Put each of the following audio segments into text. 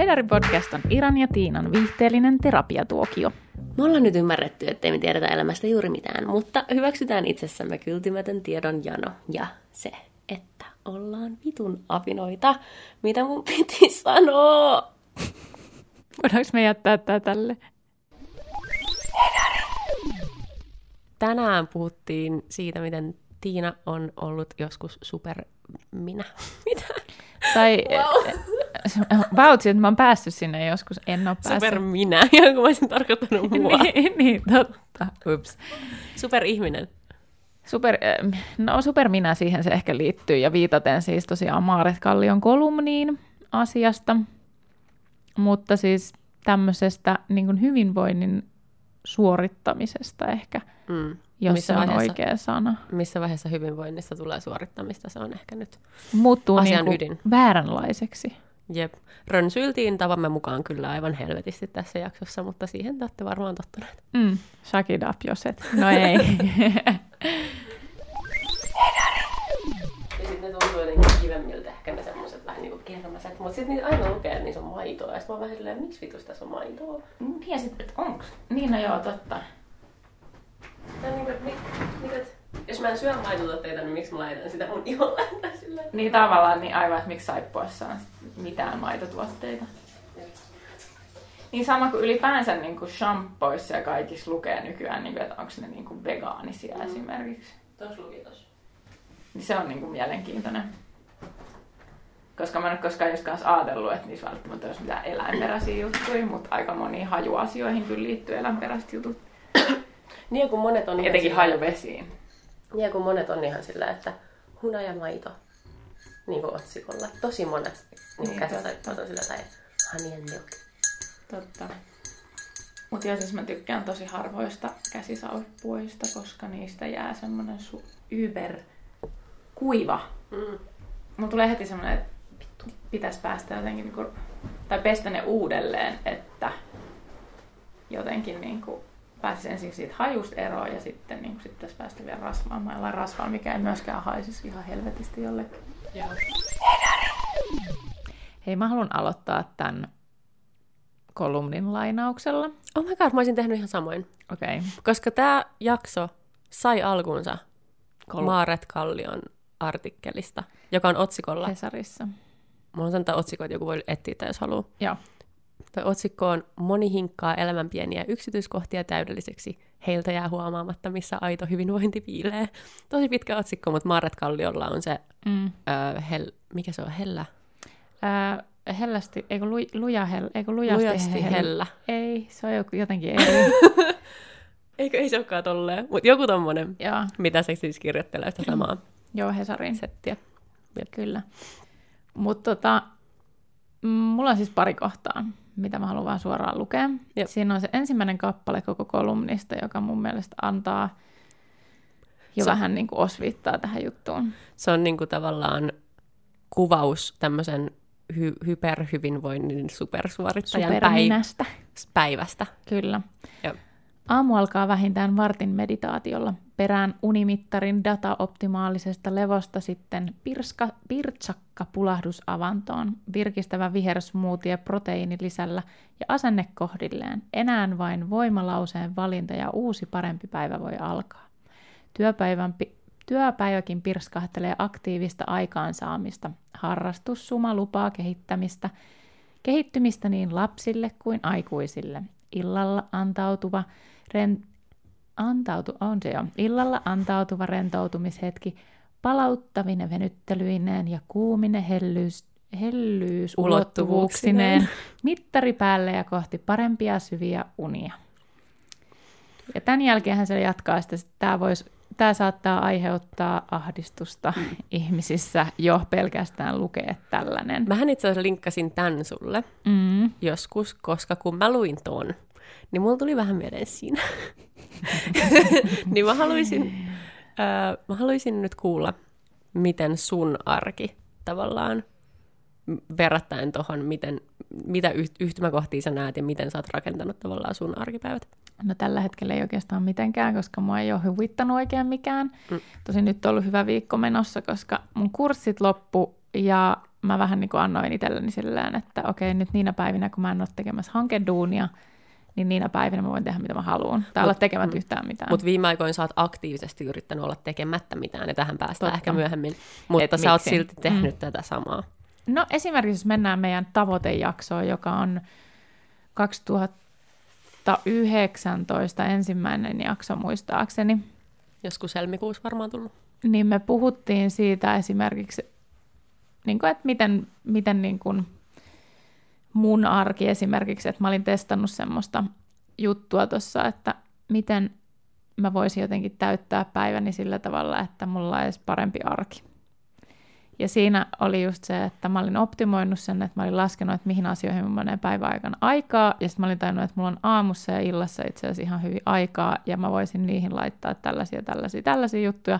Hedari Podcast on Iran ja Tiinan viihteellinen terapiatuokio. Me ollaan nyt ymmärretty, ettei me tiedetä elämästä juuri mitään, mutta hyväksytään itsessämme kyltymätön tiedon jano ja se, että ollaan vitun apinoita. Mitä mun piti sanoa? Voidaanko me jättää tää tälle? Tänään puhuttiin siitä, miten Tiina on ollut joskus super minä. Mitä? Tai wow. Vautsi, että mä oon päässyt sinne joskus, en oo päässyt. Super minä, kun mä olisin tarkoittanut mua. niin, niin, totta. Ups. Super ihminen. Super, no super minä siihen se ehkä liittyy, ja viitaten siis tosiaan Maaret Kallion kolumniin asiasta, mutta siis tämmöisestä niin hyvinvoinnin suorittamisesta ehkä, mm. jos missä se on oikea sana. Missä vaiheessa hyvinvoinnista tulee suorittamista, se on ehkä nyt Muuttuu asian niin ydin. vääränlaiseksi. Jep. Rönsyiltiin tavamme mukaan kyllä aivan helvetisti tässä jaksossa, mutta siihen te olette varmaan tottuneet. Mm, suck it up, jos et. No ei. ja sitten ne tuntuu jotenkin kivemmiltä ehkä ne semmoiset vähän niinku kermaset, mutta sitten niitä aina lukee, että niissä on maitoa. Ja sitten mä oon vähän silleen, miksi vitus tässä on maitoa? Niin ja sitten, että onks? Niin no joo, totta. Ja niin kuin, niin, että jos mä en syö maitotuotteita, niin miksi mä laitan sitä mun iholle? Niin tavallaan niin aivan, että miksi saippuassa on mitään maitotuotteita. Niin sama kuin ylipäänsä niin kuin shampoissa ja kaikissa lukee nykyään, niin kuin, että onko ne niin kuin vegaanisia mm. esimerkiksi. Tuossa luki tossa. Niin se on niin kuin mielenkiintoinen. Koska mä en ole koskaan just kanssa ajatellut, että niissä välttämättä olisi mitään eläinperäisiä juttuja, mutta aika moniin hajuasioihin kyllä liittyy eläinperäiset jutut. niin kun monet on... Etenkin hajuvesiin. Niin kun monet on ihan sillä, että hunajamaito niin kuin otsikolla. Tosi monet niin niin, käsisaippuat on sillä tai hanien milk. Totta. Mutta joo, siis mä tykkään tosi harvoista käsisaippuista, koska niistä jää semmonen su- yber kuiva. Mm. Mulla tulee heti semmonen, että pitäisi päästä jotenkin, niinku, tai pestä ne uudelleen, että jotenkin niinku pääsisi ensin siitä hajusta eroon ja sitten niin sit pitäisi päästä vielä rasvaamaan jollain rasvaan, mikä ei myöskään haisisi ihan helvetisti jollekin. Joo. Hei, mä haluan aloittaa tämän kolumnin lainauksella. Oh my god, mä olisin tehnyt ihan samoin. Okei. Okay. Koska tämä jakso sai alkunsa Kol- Maaret Kallion artikkelista, joka on otsikolla. Hesarissa. Mä on sanoa otsikoita, joku voi etsiä jos haluaa. Joo. Toi otsikko on Moni hinkkaa elämän pieniä yksityiskohtia täydelliseksi. Heiltä jää huomaamatta, missä aito hyvinvointi piilee. Tosi pitkä otsikko, mutta Maaret Kalliolla on se, mm. ö, hel, mikä se on, hellä? Ö, hellästi, eikö lu, luja hell, eikö lujasti, lujasti hell. hellä? Ei, se on joku, jotenkin eri. Eikö ei se olekaan tolleen, mutta joku tommonen, Joo. mitä se siis kirjoittelee sitä samaa. Joo, Hesarin. Settiä. Kyllä. Mutta tota, mulla on siis pari kohtaa mitä mä haluan vaan suoraan lukea. Jep. Siinä on se ensimmäinen kappale koko kolumnista, joka mun mielestä antaa jo se, vähän niin kuin osviittaa tähän juttuun. Se on niin kuin tavallaan kuvaus tämmöisen hy- hyperhyvinvoinnin supersuorittajan päiv- päivästä. Kyllä. Jep. Aamu alkaa vähintään vartin meditaatiolla. Perään unimittarin data optimaalisesta levosta sitten pirska, pirtsakka pulahdusavantoon, virkistävä vihersmoothie proteiinilisällä ja asenne kohdilleen. Enää vain voimalauseen valinta ja uusi parempi päivä voi alkaa. Työpäivän pi- työpäiväkin pirskahtelee aktiivista aikaansaamista. Harrastussuma lupaa kehittämistä, kehittymistä niin lapsille kuin aikuisille. Illalla antautuva ren, antautu, on se jo, illalla antautuva rentoutumishetki palauttavine venyttelyineen ja kuumine hellyys, hellyys ulottuvuuksineen, mittari päälle ja kohti parempia syviä unia. Ja tämän jälkeen se jatkaa, että tämä, voisi, tämä saattaa aiheuttaa ahdistusta mm. ihmisissä jo pelkästään lukea tällainen. Mähän itse asiassa linkkasin tämän sulle mm. joskus, koska kun mä luin ton, niin mulla tuli vähän mieleen siinä. niin mä haluaisin, äh, mä haluaisin nyt kuulla, miten sun arki tavallaan verrattain tuohon, miten, mitä yhtymäkohtia sä näet ja miten sä oot rakentanut tavallaan sun arkipäivät? No tällä hetkellä ei oikeastaan mitenkään, koska mua ei ole huvittanut oikein mikään. Mm. Tosin nyt on ollut hyvä viikko menossa, koska mun kurssit loppu ja mä vähän niin kuin annoin itselleni silleen, että okei, nyt niinä päivinä, kun mä en ole tekemässä hankeduunia, niin niinä päivinä mä voin tehdä mitä mä haluan. Tai olla tekemättä mm. yhtään mitään. Mutta viime aikoina sä oot aktiivisesti yrittänyt olla tekemättä mitään, ja tähän päästään Totta. ehkä myöhemmin. Mutta Et sä miksi? oot silti tehnyt mm. tätä samaa. No esimerkiksi jos mennään meidän tavoitejaksoon, joka on 2019 ensimmäinen jakso muistaakseni. Joskus helmikuussa varmaan tullut. Niin me puhuttiin siitä esimerkiksi, niin kuin, että miten, miten niin kuin mun arki esimerkiksi, että mä olin testannut semmoista juttua tuossa, että miten mä voisin jotenkin täyttää päiväni sillä tavalla, että mulla olisi parempi arki. Ja siinä oli just se, että mä olin optimoinut sen, että mä olin laskenut, että mihin asioihin mä menee päivän aikana aikaa, ja sitten mä olin tajunnut, että mulla on aamussa ja illassa itse asiassa ihan hyvin aikaa, ja mä voisin niihin laittaa tällaisia, tällaisia, tällaisia juttuja,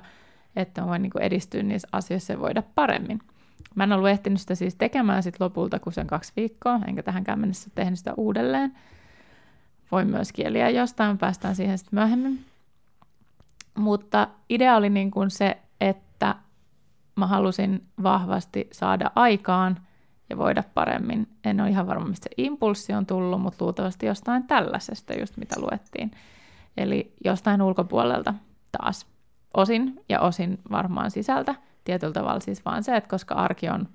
että mä voin niin edistyä niissä asioissa ja voida paremmin. Mä en ollut ehtinyt sitä siis tekemään sit lopulta kuin sen kaksi viikkoa, enkä tähänkään mennessä tehnyt sitä uudelleen. Voin myös kieliä jostain, päästään siihen sitten myöhemmin. Mutta idea oli niin kuin se, että mä halusin vahvasti saada aikaan ja voida paremmin. En ole ihan varma, mistä se impulssi on tullut, mutta luultavasti jostain tällaisesta, just mitä luettiin. Eli jostain ulkopuolelta taas. Osin ja osin varmaan sisältä – tietyllä tavalla siis vaan se, että koska arki on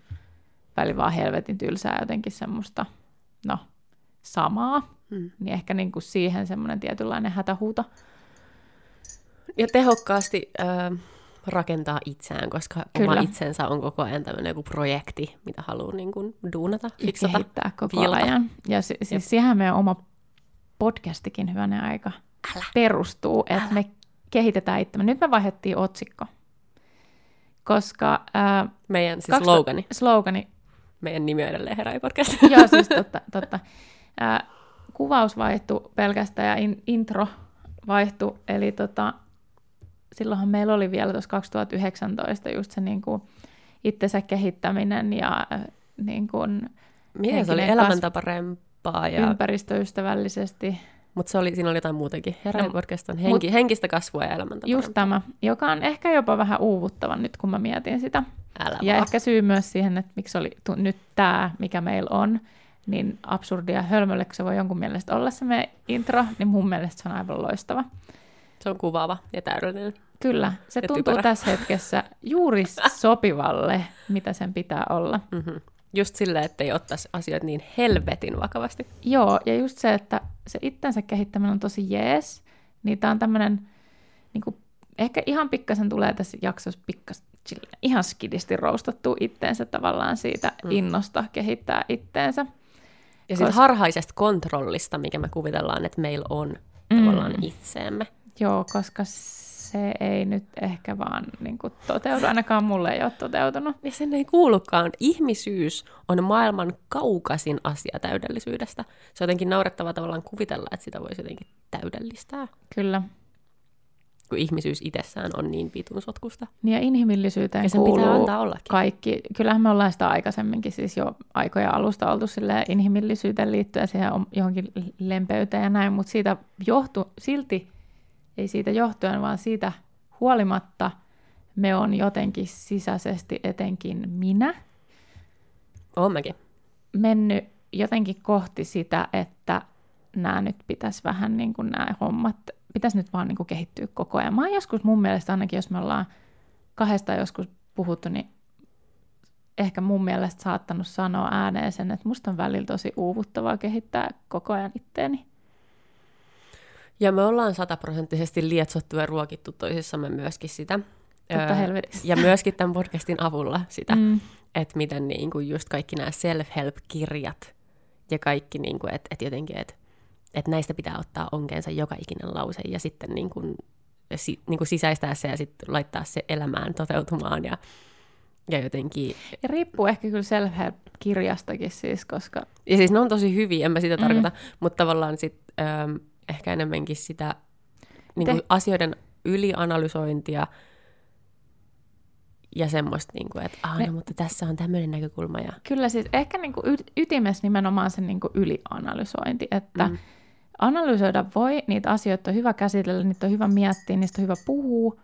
väli vaan helvetin tylsää jotenkin semmoista, no, samaa, hmm. niin ehkä niin kuin siihen semmoinen tietynlainen hätähuuto. Ja tehokkaasti äh, rakentaa itseään, koska Kyllä. oma itsensä on koko ajan tämmöinen joku projekti, mitä haluaa niin kuin duunata, fiksata, kehittää koko viilata. ajan. Ja si- siis siihen meidän oma podcastikin hyvänä aika Älä. perustuu, että Älä. me kehitetään itse. Nyt me vaihdettiin otsikko koska... Ää, Meidän siis 20... slogani. Slogani. Meidän nimi on edelleen Heräi podcast. Joo, siis totta. totta. Ää, kuvaus vaihtui pelkästään ja in, intro vaihtui, eli tota, silloinhan meillä oli vielä tuossa 2019 just se niin kuin itsensä kehittäminen ja niin kuin Miten se oli elämäntapa parempaa ja ympäristöystävällisesti mutta se oli, siinä oli jotain muutakin. Heräin no, podcast on henki, henkistä kasvua ja elämäntapaa. Just tämä, joka on ehkä jopa vähän uuvuttava nyt, kun mä mietin sitä. Älä ja vaan. ehkä syy myös siihen, että miksi oli tu- nyt tämä, mikä meillä on, niin absurdia hölmölle, kun se voi jonkun mielestä olla se meidän intro, niin mun mielestä se on aivan loistava. Se on kuvaava ja täydellinen. Kyllä, se ja tuntuu typerä. tässä hetkessä juuri sopivalle, mitä sen pitää olla. Mm-hmm. Just silleen, että ei ottaisi asioita niin helvetin vakavasti. Joo, ja just se, että se itsensä kehittäminen on tosi jees, niin tämä on tämmöinen, niin kuin, ehkä ihan pikkasen tulee tässä jaksossa pikkas, ihan skidisti roustattua itteensä tavallaan siitä mm. innosta kehittää itteensä. Ja siitä harhaisesta kontrollista, mikä me kuvitellaan, että meillä on mm. tavallaan itseemme. Joo, koska se ei nyt ehkä vaan niin kuin, toteudu, ainakaan mulle ei ole toteutunut. Ja sen ei kuulukaan. Ihmisyys on maailman kaukaisin asia täydellisyydestä. Se on jotenkin naurettava tavallaan kuvitella, että sitä voisi jotenkin täydellistää. Kyllä. Kun ihmisyys itsessään on niin vitun sotkusta. Niin ja inhimillisyyteen ja sen kuuluu pitää antaa ollakin. kaikki. Kyllähän me ollaan sitä aikaisemminkin siis jo aikoja alusta oltu inhimillisyyteen liittyen siihen johonkin lempeyteen ja näin, mutta siitä johtu, silti ei siitä johtuen, vaan siitä huolimatta me on jotenkin sisäisesti etenkin minä. Oon mäkin. Mennyt jotenkin kohti sitä, että nämä nyt pitäisi vähän niin kuin nämä hommat, pitäisi nyt vaan niin kuin kehittyä koko ajan. Mä oon joskus mun mielestä ainakin, jos me ollaan kahdesta joskus puhuttu, niin ehkä mun mielestä saattanut sanoa ääneen sen, että musta on välillä tosi uuvuttavaa kehittää koko ajan itteeni. Ja me ollaan sataprosenttisesti lietsottu ja ruokittu toisissamme myöskin sitä. Totta öö, ja myöskin tämän podcastin avulla sitä, mm. että miten niin kuin just kaikki nämä self-help-kirjat ja kaikki, niin kuin, että, että jotenkin, että, että näistä pitää ottaa onkeensa joka ikinen lause ja sitten niin kuin, si, niin kuin sisäistää se ja sitten laittaa se elämään toteutumaan ja, ja jotenkin... Ja riippuu ehkä kyllä self-help-kirjastakin siis, koska... Ja siis ne on tosi hyviä, en mä sitä mm. tarkoita, mutta tavallaan sitten ehkä enemmänkin sitä niin kuin asioiden ylianalysointia ja semmoista, niin kuin, että ah, no, mutta tässä on tämmöinen näkökulma. Ja... Kyllä siis ehkä niin kuin ytimessä nimenomaan se niin kuin ylianalysointi, että mm. analysoida voi, niitä asioita on hyvä käsitellä, niitä on hyvä miettiä, niistä on hyvä puhua,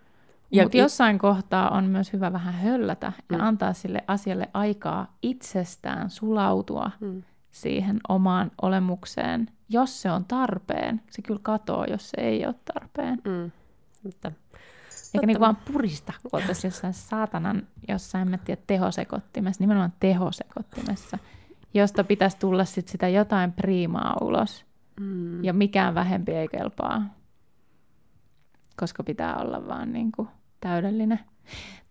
Mutta jossain kohtaa on myös hyvä vähän höllätä ja mm. antaa sille asialle aikaa itsestään sulautua mm. siihen omaan olemukseen. Jos se on tarpeen, se kyllä katoo, jos se ei ole tarpeen. Mm. Mutta eikä niin vaan purista, kun jossain saatanan, jossain, mä tiedä, tehosekottimessa, nimenomaan tehosekottimessa, josta pitäisi tulla sit sitä jotain priimaa ulos. Mm. Ja mikään vähempi ei kelpaa, koska pitää olla vaan niin kuin täydellinen.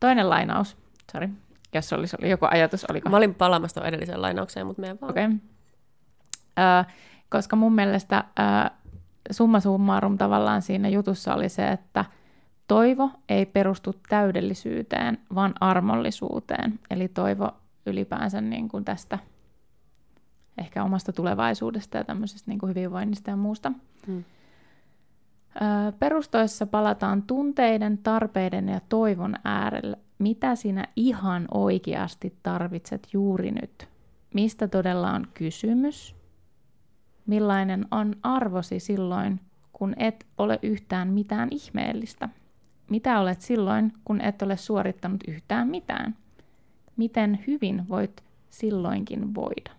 Toinen lainaus, sorry, jos olisi oli joku ajatus, oliko? Mä olin palaamassa edelliseen lainaukseen, mutta meidän vaan. Okei. Okay. Äh, koska mun mielestä äh, summa summarum tavallaan siinä jutussa oli se, että – Toivo ei perustu täydellisyyteen, vaan armollisuuteen. Eli toivo ylipäänsä niin kuin tästä ehkä omasta tulevaisuudesta ja tämmöisestä niin kuin hyvinvoinnista ja muusta. Hmm. Perustoissa palataan tunteiden, tarpeiden ja toivon äärelle. Mitä sinä ihan oikeasti tarvitset juuri nyt? Mistä todella on kysymys? Millainen on arvosi silloin, kun et ole yhtään mitään ihmeellistä? Mitä olet silloin, kun et ole suorittanut yhtään mitään? Miten hyvin voit silloinkin voida?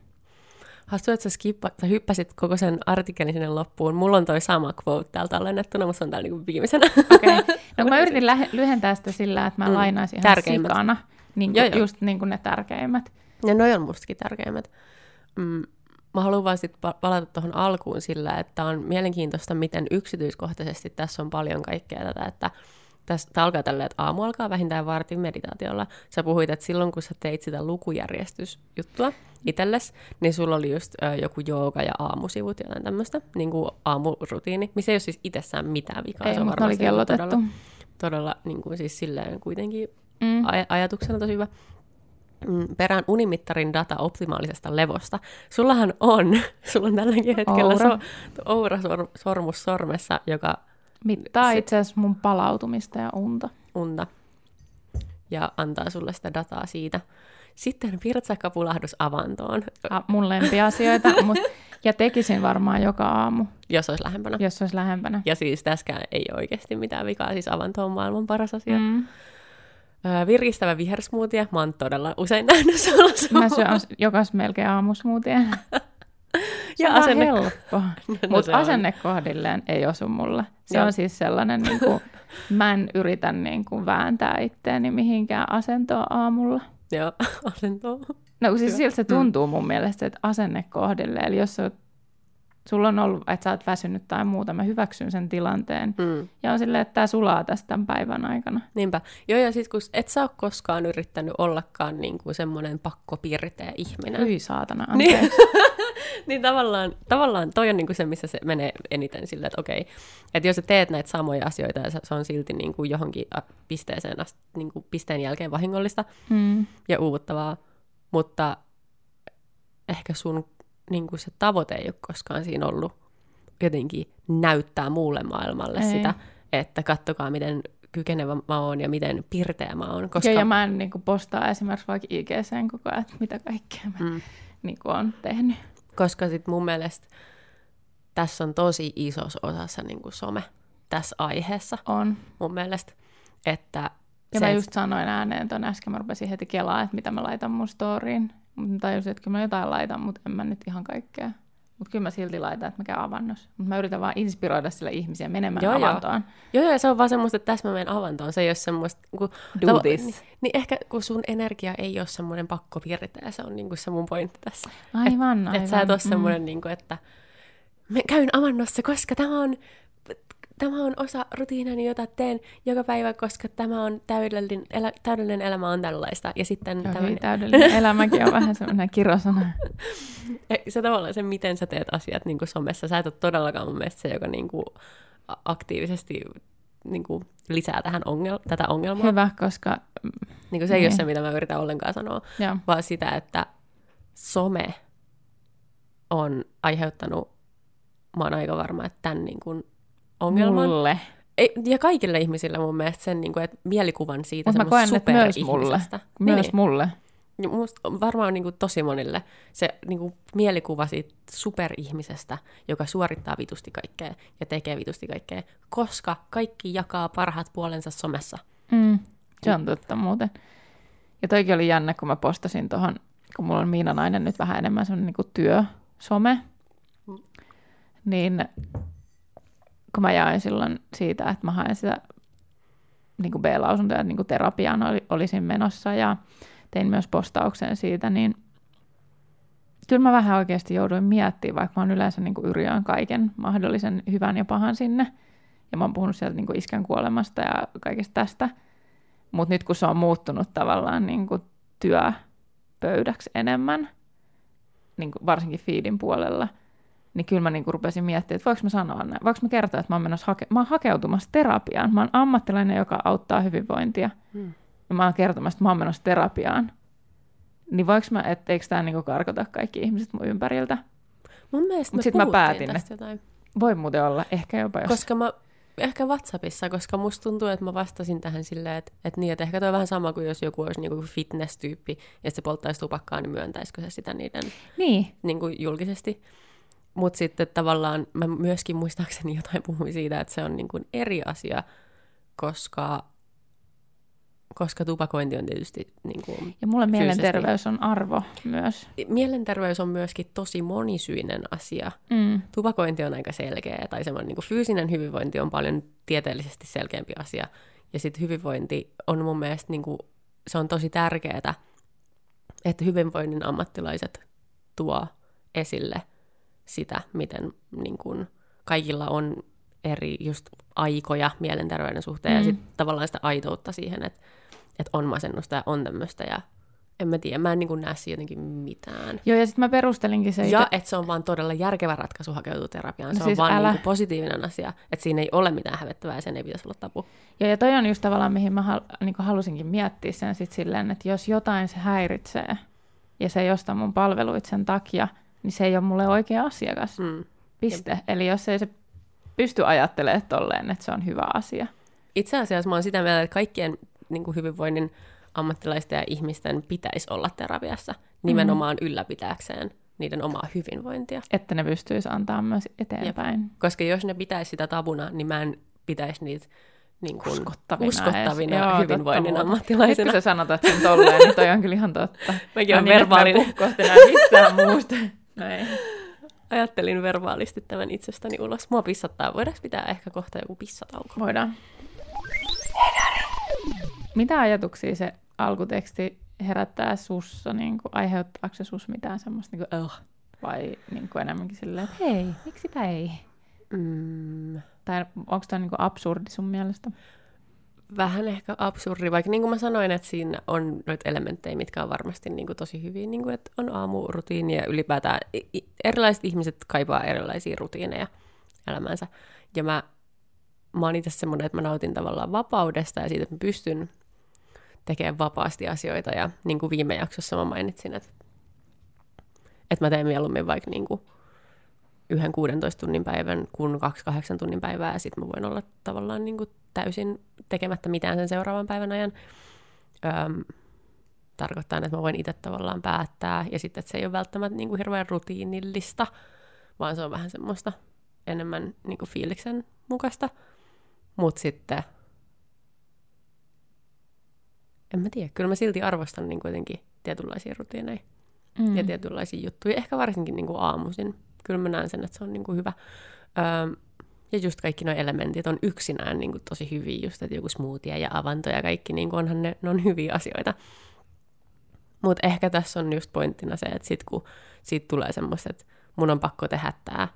Hassu, että sä, skippa, sä hyppäsit koko sen artikkelin sinne loppuun. Mulla on toi sama quote täällä tallennettuna, mutta se on täällä niinku viimeisenä. Okei. Okay. No mä yritin lähe, lyhentää sitä sillä, että mä mm. lainaisin ihan tärkeimmät. sikana. Niin kuin, just niin kuin ne tärkeimmät. Ja noi on mustakin tärkeimmät. Mm, mä haluan vaan sit palata tuohon alkuun sillä, että on mielenkiintoista, miten yksityiskohtaisesti tässä on paljon kaikkea tätä, että Tämä alkaa tällä, että aamu alkaa vähintään vartin meditaatiolla. Sä puhuit, että silloin kun sä teit sitä lukujärjestysjuttua itsellesi, niin sulla oli just ö, joku jooga ja aamusivut ja jotain tämmöistä, niin kuin aamurutiini, missä ei ole siis itsessään mitään vikaa. Ei, se on mutta oli kellotettu. Todella, todella niin kuin siis silleen kuitenkin mm. aj- ajatuksena tosi hyvä perään unimittarin data optimaalisesta levosta. Sullahan on, sulla on tälläkin hetkellä Oura, so, Oura sor, sormus sormessa, joka Mittaa se, itse asiassa mun palautumista ja unta. Unta. Ja antaa sulle sitä dataa siitä. Sitten virtsakapulahdus avantoon. A, mun lempiasioita, mut, ja tekisin varmaan joka aamu. Jos olisi lähempänä. Jos olisi lähempänä. Ja siis tässäkään ei oikeasti mitään vikaa, siis avanto on maailman paras asia. Mm. Virkistävä vihersmoothie, mä oon todella usein nähnyt sellaisen. Mä syön jokas melkein aamusmoothie. Se ja on asenne... helppo. no, no Mutta asennekohdilleen ei osu mulle. Se Joo. on siis sellainen, niin kuin, mä en yritä niin kuin, vääntää itteeni mihinkään asentoa aamulla. Joo, asentoa. No siis siltä se mm. tuntuu mun mielestä, että asennekohdille. Eli jos oot, sulla on ollut, että sä oot väsynyt tai muuta, mä hyväksyn sen tilanteen. Mm. Ja on silleen, että tämä sulaa tästä tämän päivän aikana. Niinpä. Joo, ja sitten kun et sä ole koskaan yrittänyt ollakaan niin kuin semmoinen pakkopirteä ihminen. Hyi saatana, niin. niin tavallaan, tavallaan toi on niinku se, missä se menee eniten sille, että okei, että jos sä teet näitä samoja asioita ja se on silti niinku johonkin pisteeseen asti, niinku pisteen jälkeen vahingollista mm. ja uuvuttavaa, mutta ehkä sun niinku se tavoite ei ole koskaan siinä ollut jotenkin näyttää muulle maailmalle ei. sitä, että kattokaa miten kykenevä mä oon ja miten pirteä mä oon. Koska... Joo, ja mä en niin kuin, postaa esimerkiksi vaikka IGCen koko ajan, että mitä kaikkea mä mm. niin kuin, on tehnyt. Koska sit mun mielestä tässä on tosi isossa osassa niin kuin some tässä aiheessa. On. Mun mielestä. Että ja se, mä just sanoin ääneen ton äsken, mä rupesin heti kelaa, että mitä mä laitan mun storyin. Mutta tajusin, että kyllä mä jotain laitan, mutta en mä nyt ihan kaikkea. Mutta kyllä mä silti laitan, että mä käyn avannossa. Mutta mä yritän vaan inspiroida sillä ihmisiä menemään joo, avantoon. Joo. joo, joo, se on vaan semmoista, että tässä mä menen avantoon. Se ei ole semmoista... Kun, Do tavo- this. Niin, niin, ehkä kun sun energia ei ole semmoinen pakko virtaa, se on niinku se mun pointti tässä. Aivan, et, aivan. Että sä et ole semmoinen, mm. niinku, että mä käyn avannossa, koska tämä on tämä on osa rutiinani, jota teen joka päivä, koska tämä on täydellinen, elä, täydellinen elämä on tällaista. Ja sitten Joo, tämän... täydellinen elämäkin on vähän semmoinen kirosana. se tavallaan se, miten sä teet asiat niin kuin somessa. Sä et ole todellakaan mun mielestä se, joka niin kuin aktiivisesti niin kuin lisää tähän ongel- tätä ongelmaa. Hyvä, koska... Niin kuin se niin. ei ole se, mitä mä yritän ollenkaan sanoa, Joo. vaan sitä, että some on aiheuttanut, mä oon aika varma, että tämän niin kuin ongelman. Mulle. Ei, ja kaikille ihmisille mun mielestä sen, niin kuin, että mielikuvan siitä Mutta mä koen, että myös mulle. Myös niin, mulle. Musta varmaan niin kuin, tosi monille se niin kuin, mielikuva siitä superihmisestä, joka suorittaa vitusti kaikkea ja tekee vitusti kaikkea, koska kaikki jakaa parhaat puolensa somessa. Mm, se on totta muuten. Ja toikin oli jännä, kun mä postasin tuohon, kun mulla on Miina Nainen nyt vähän enemmän semmoinen niin työsome, mm. niin kun mä jain silloin siitä, että mä haen sitä niin kuin B-lausuntoja, niin kuin terapiaan oli, olisin menossa ja tein myös postauksen siitä, niin kyllä mä vähän oikeasti jouduin miettimään, vaikka mä oon yleensä niin kuin kaiken mahdollisen hyvän ja pahan sinne. Ja mä oon puhunut sieltä niin kuin iskän kuolemasta ja kaikesta tästä. Mutta nyt kun se on muuttunut tavallaan niin kuin työpöydäksi enemmän, niin kuin varsinkin feedin puolella, niin kyllä mä niin kuin rupesin miettimään, että voiko mä sanoa näin, voiko mä kertoa, että mä oon, menossa hake- mä oon hakeutumassa terapiaan. Mä oon ammattilainen, joka auttaa hyvinvointia. Hmm. Ja mä oon kertomassa, että mä oon menossa terapiaan. Niin voiko mä, etteikö tämä niinku karkota kaikki ihmiset mun ympäriltä? Mun mielestä Mut sitten mä päätin, että jotain. voi muuten olla, ehkä jopa jos... Koska mä, ehkä WhatsAppissa, koska musta tuntuu, että mä vastasin tähän silleen, että, että, niin, että ehkä toi on vähän sama kuin jos joku olisi niinku fitness-tyyppi, ja se polttaisi tupakkaa, niin myöntäisikö se sitä niiden niin. Niinku julkisesti. Mutta sitten tavallaan mä myöskin muistaakseni jotain puhuin siitä, että se on niinku eri asia, koska koska tupakointi on tietysti niin kuin Ja mulle mielenterveys on arvo myös. Mielenterveys on myöskin tosi monisyinen asia. Mm. Tupakointi on aika selkeä, tai semmoinen niin kuin fyysinen hyvinvointi on paljon tieteellisesti selkeämpi asia. Ja sitten hyvinvointi on mun mielestä, niin kuin, se on tosi tärkeää, että hyvinvoinnin ammattilaiset tuo esille sitä, miten niin kuin, kaikilla on eri just aikoja mielenterveyden suhteen mm. ja sitten tavallaan sitä aitoutta siihen, että että on masennusta ja on tämmöistä ja en mä tiedä, mä en niin näe siinä jotenkin mitään. Joo, ja sitten mä perustelinkin se. Ja että se on vaan todella järkevä ratkaisu hakeutua terapiaan. Se no siis on vaan älä... niin positiivinen asia, että siinä ei ole mitään hävettävää ja sen ei pitäisi olla tapu. Joo, ja toi on just tavallaan, mihin mä hal- niin halusinkin miettiä sen sit silleen, että jos jotain se häiritsee, ja se ei osta mun palveluit sen takia, niin se ei ole mulle oikea asiakas. Mm. Piste. Jep. Eli jos ei se pysty ajattelemaan tolleen, että se on hyvä asia. Itse asiassa mä oon sitä mieltä, että kaikkien niin kuin hyvinvoinnin ammattilaisten ja ihmisten pitäisi olla terapiassa nimenomaan mm. ylläpitääkseen niiden omaa hyvinvointia. Että ne pystyisi antaa myös eteenpäin. Jep. Koska jos ne pitäisi sitä tabuna, niin mä en pitäisi niitä niin kuin uskottavina, uskottavina Joo, hyvinvoinnin totta, ammattilaisena. Nyt kun sä sanot, että on tolleen, niin toi on kyllä ihan totta. Mäkin olen verbaalinen. Mä kohti mistään muusta. Näin. Ajattelin verbaalisti tämän itsestäni ulos. Mua pissattaa. Voidaanko pitää ehkä kohta joku pissatauko? Voidaan. Mitä ajatuksia se alkuteksti herättää sussa? Niin kuin, aiheuttaako se sus mitään semmoista niin kuin, uh, vai niin kuin enemmänkin silleen, että hei, miksipä ei? Mm. Tai onko tämä niin absurdi sun mielestä? Vähän ehkä absurdi, vaikka niin kuin mä sanoin, että siinä on noita elementtejä, mitkä on varmasti niin kuin tosi hyviä, niin kuin, että on aamurutiini ja ylipäätään erilaiset ihmiset kaipaa erilaisia rutiineja elämänsä. Ja mä, mä oon itse semmoinen, että mä nautin tavallaan vapaudesta ja siitä, että mä pystyn tekemään vapaasti asioita. Ja niin kuin viime jaksossa mä mainitsin, että, että mä teen mieluummin vaikka niin kuin yhden 16 tunnin päivän kuin kaksi kahdeksan tunnin päivää, ja sitten mä voin olla tavallaan niin kuin täysin tekemättä mitään sen seuraavan päivän ajan. Öm, tarkoittaa, että mä voin itse tavallaan päättää, ja sitten, että se ei ole välttämättä niin kuin hirveän rutiinillista, vaan se on vähän semmoista enemmän niin kuin fiiliksen mukaista. Mutta sitten en mä tiedä, kyllä mä silti arvostan niin kuitenkin tietynlaisia rutiineja mm. ja tietynlaisia juttuja, ehkä varsinkin niin kuin aamuisin. Kyllä mä näen sen, että se on niin kuin hyvä. Öö, ja just kaikki nuo elementit on yksinään niin kuin tosi hyviä, just että joku smoothie ja avanto ja kaikki, niin kuin onhan ne, ne on hyviä asioita. Mutta ehkä tässä on just pointtina se, että sit kun siitä tulee semmoista, että mun on pakko tehdä tämä,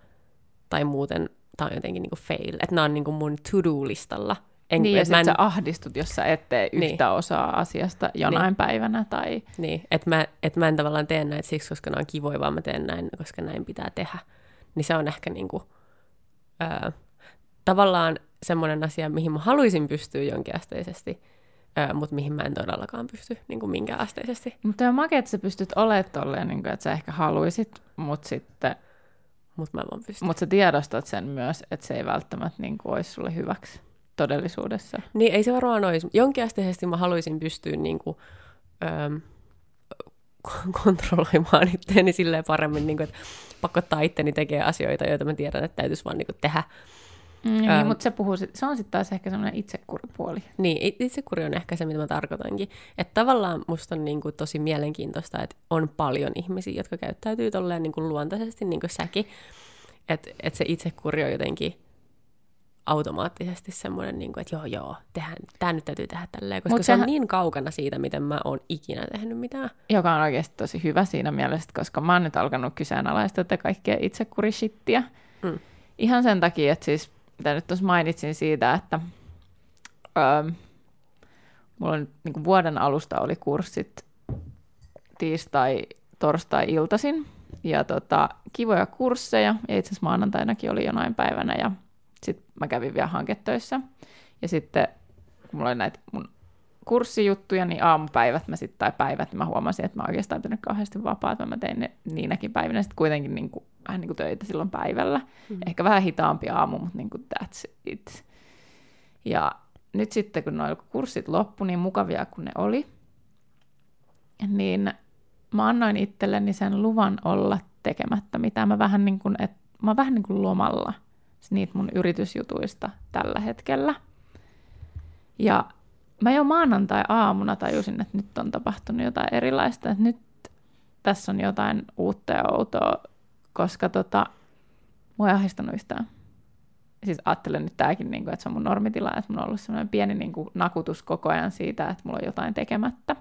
tai muuten tämä on jotenkin niin kuin fail, että nämä on niin kuin mun to-do-listalla, en, niin, ja sitten en... sä ahdistut, jos sä et tee niin. yhtä osaa asiasta jonain niin. päivänä. Tai... Niin, että mä, et mä en tavallaan tee näitä siksi, koska ne on kivoja, vaan mä teen näin, koska näin pitää tehdä. Niin se on ehkä niinku, ö, tavallaan semmoinen asia, mihin mä haluaisin pystyä jonkinasteisesti, mutta mihin mä en todellakaan pysty niin kuin minkäänasteisesti. Mutta on makea, että sä pystyt olemaan tolleen, niin kuin, että sä ehkä haluaisit, mutta sitten... Mutta mä vaan pystyn. Mutta sä tiedostat sen myös, että se ei välttämättä niin kuin, olisi sulle hyväksi todellisuudessa. Niin, ei se varmaan olisi. Jonkinasteisesti mä haluaisin pystyä niin kuin, öö, kontrolloimaan itseäni silleen paremmin, niin kuin, että pakottaa itteni tekemään asioita, joita mä tiedän, että täytyisi vaan niin kuin, tehdä. Mm, niin, ähm, mutta se, puhuu, se on sitten taas ehkä semmoinen itsekuripuoli. Niin, itsekuri on ehkä se, mitä mä tarkoitankin. Että tavallaan musta on niin kuin tosi mielenkiintoista, että on paljon ihmisiä, jotka käyttäytyy tolleen niin kuin luontaisesti, niin kuin säkin. Että et se itsekuri on jotenkin automaattisesti semmoinen, niin kuin, että joo, joo, tehdään, tämä nyt täytyy tehdä tälleen, koska Mut se sehän... on niin kaukana siitä, miten mä oon ikinä tehnyt mitään. Joka on oikeasti tosi hyvä siinä mielessä, koska mä oon nyt alkanut kyseenalaistaa tätä kaikkea itsekurishittiä. Mm. Ihan sen takia, että siis, mitä nyt tuossa mainitsin siitä, että öö, mulla on niin vuoden alusta oli kurssit tiistai, torstai-iltaisin, ja tota, kivoja kursseja, ja itse asiassa maanantainakin oli jonain päivänä, ja sitten mä kävin vielä hanketöissä. Ja sitten kun mulla oli näitä mun kurssijuttuja, niin aamupäivät mä sitten, tai päivät, niin mä huomasin, että mä oikeastaan pitänyt kauheasti vapaata. Mä tein ne niinäkin päivinä sitten kuitenkin niin kuin, vähän niin kuin töitä silloin päivällä. Mm. Ehkä vähän hitaampi aamu, mutta niin kuin that's it. Ja nyt sitten, kun nuo kurssit loppu, niin mukavia kuin ne oli, niin mä annoin itselleni sen luvan olla tekemättä mitä Mä vähän niin kuin, että mä oon vähän niin kuin lomalla – niitä mun yritysjutuista tällä hetkellä. Ja mä jo maanantai-aamuna tajusin, että nyt on tapahtunut jotain erilaista, että nyt tässä on jotain uutta ja outoa, koska tota, mua ei ahdistanut yhtään. Siis ajattelen nyt tämäkin, niin kuin, että se on mun normitila, että mulla on ollut sellainen pieni niin kuin, nakutus koko ajan siitä, että mulla on jotain tekemättä.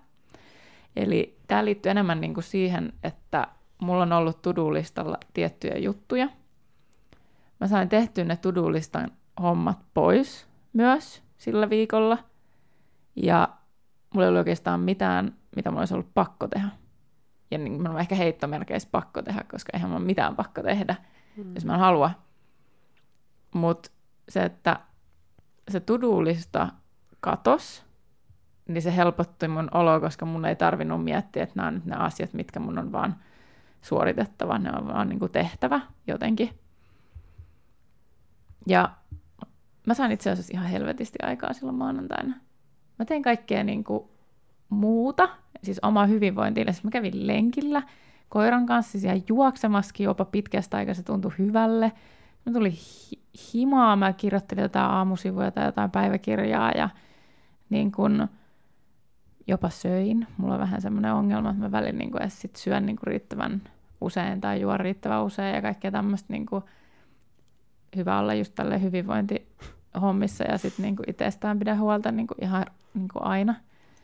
Eli tämä liittyy enemmän niin kuin siihen, että mulla on ollut tudulistalla tiettyjä juttuja – mä sain tehtyä ne tudulistan hommat pois myös sillä viikolla. Ja mulla ei ollut oikeastaan mitään, mitä mulla olisi ollut pakko tehdä. Ja niin, mä ehkä heittomerkeissä pakko tehdä, koska eihän mulla mitään pakko tehdä, mm. jos mä en halua. Mutta se, että se tudulista katos, niin se helpotti mun olo, koska mun ei tarvinnut miettiä, että nämä on nyt ne asiat, mitkä mun on vaan suoritettava, ne on vaan niin kuin tehtävä jotenkin. Ja mä sain itse asiassa ihan helvetisti aikaa silloin maanantaina. Mä tein kaikkea niin kuin muuta, siis oma hyvinvointi. Siis mä kävin lenkillä koiran kanssa siellä juoksemaskin jopa pitkästä aikaa, se tuntui hyvälle. Mä tuli hi- himaa, mä kirjoittelin jotain aamusivuja tai jotain päiväkirjaa ja niin kun jopa söin. Mulla on vähän semmoinen ongelma, että mä välin niin edes sit syön niin riittävän usein tai juon riittävän usein ja kaikkea tämmöistä niin hyvä olla just tälle hyvinvointihommissa ja sitten niinku itsestään pidä huolta niinku ihan niinku aina.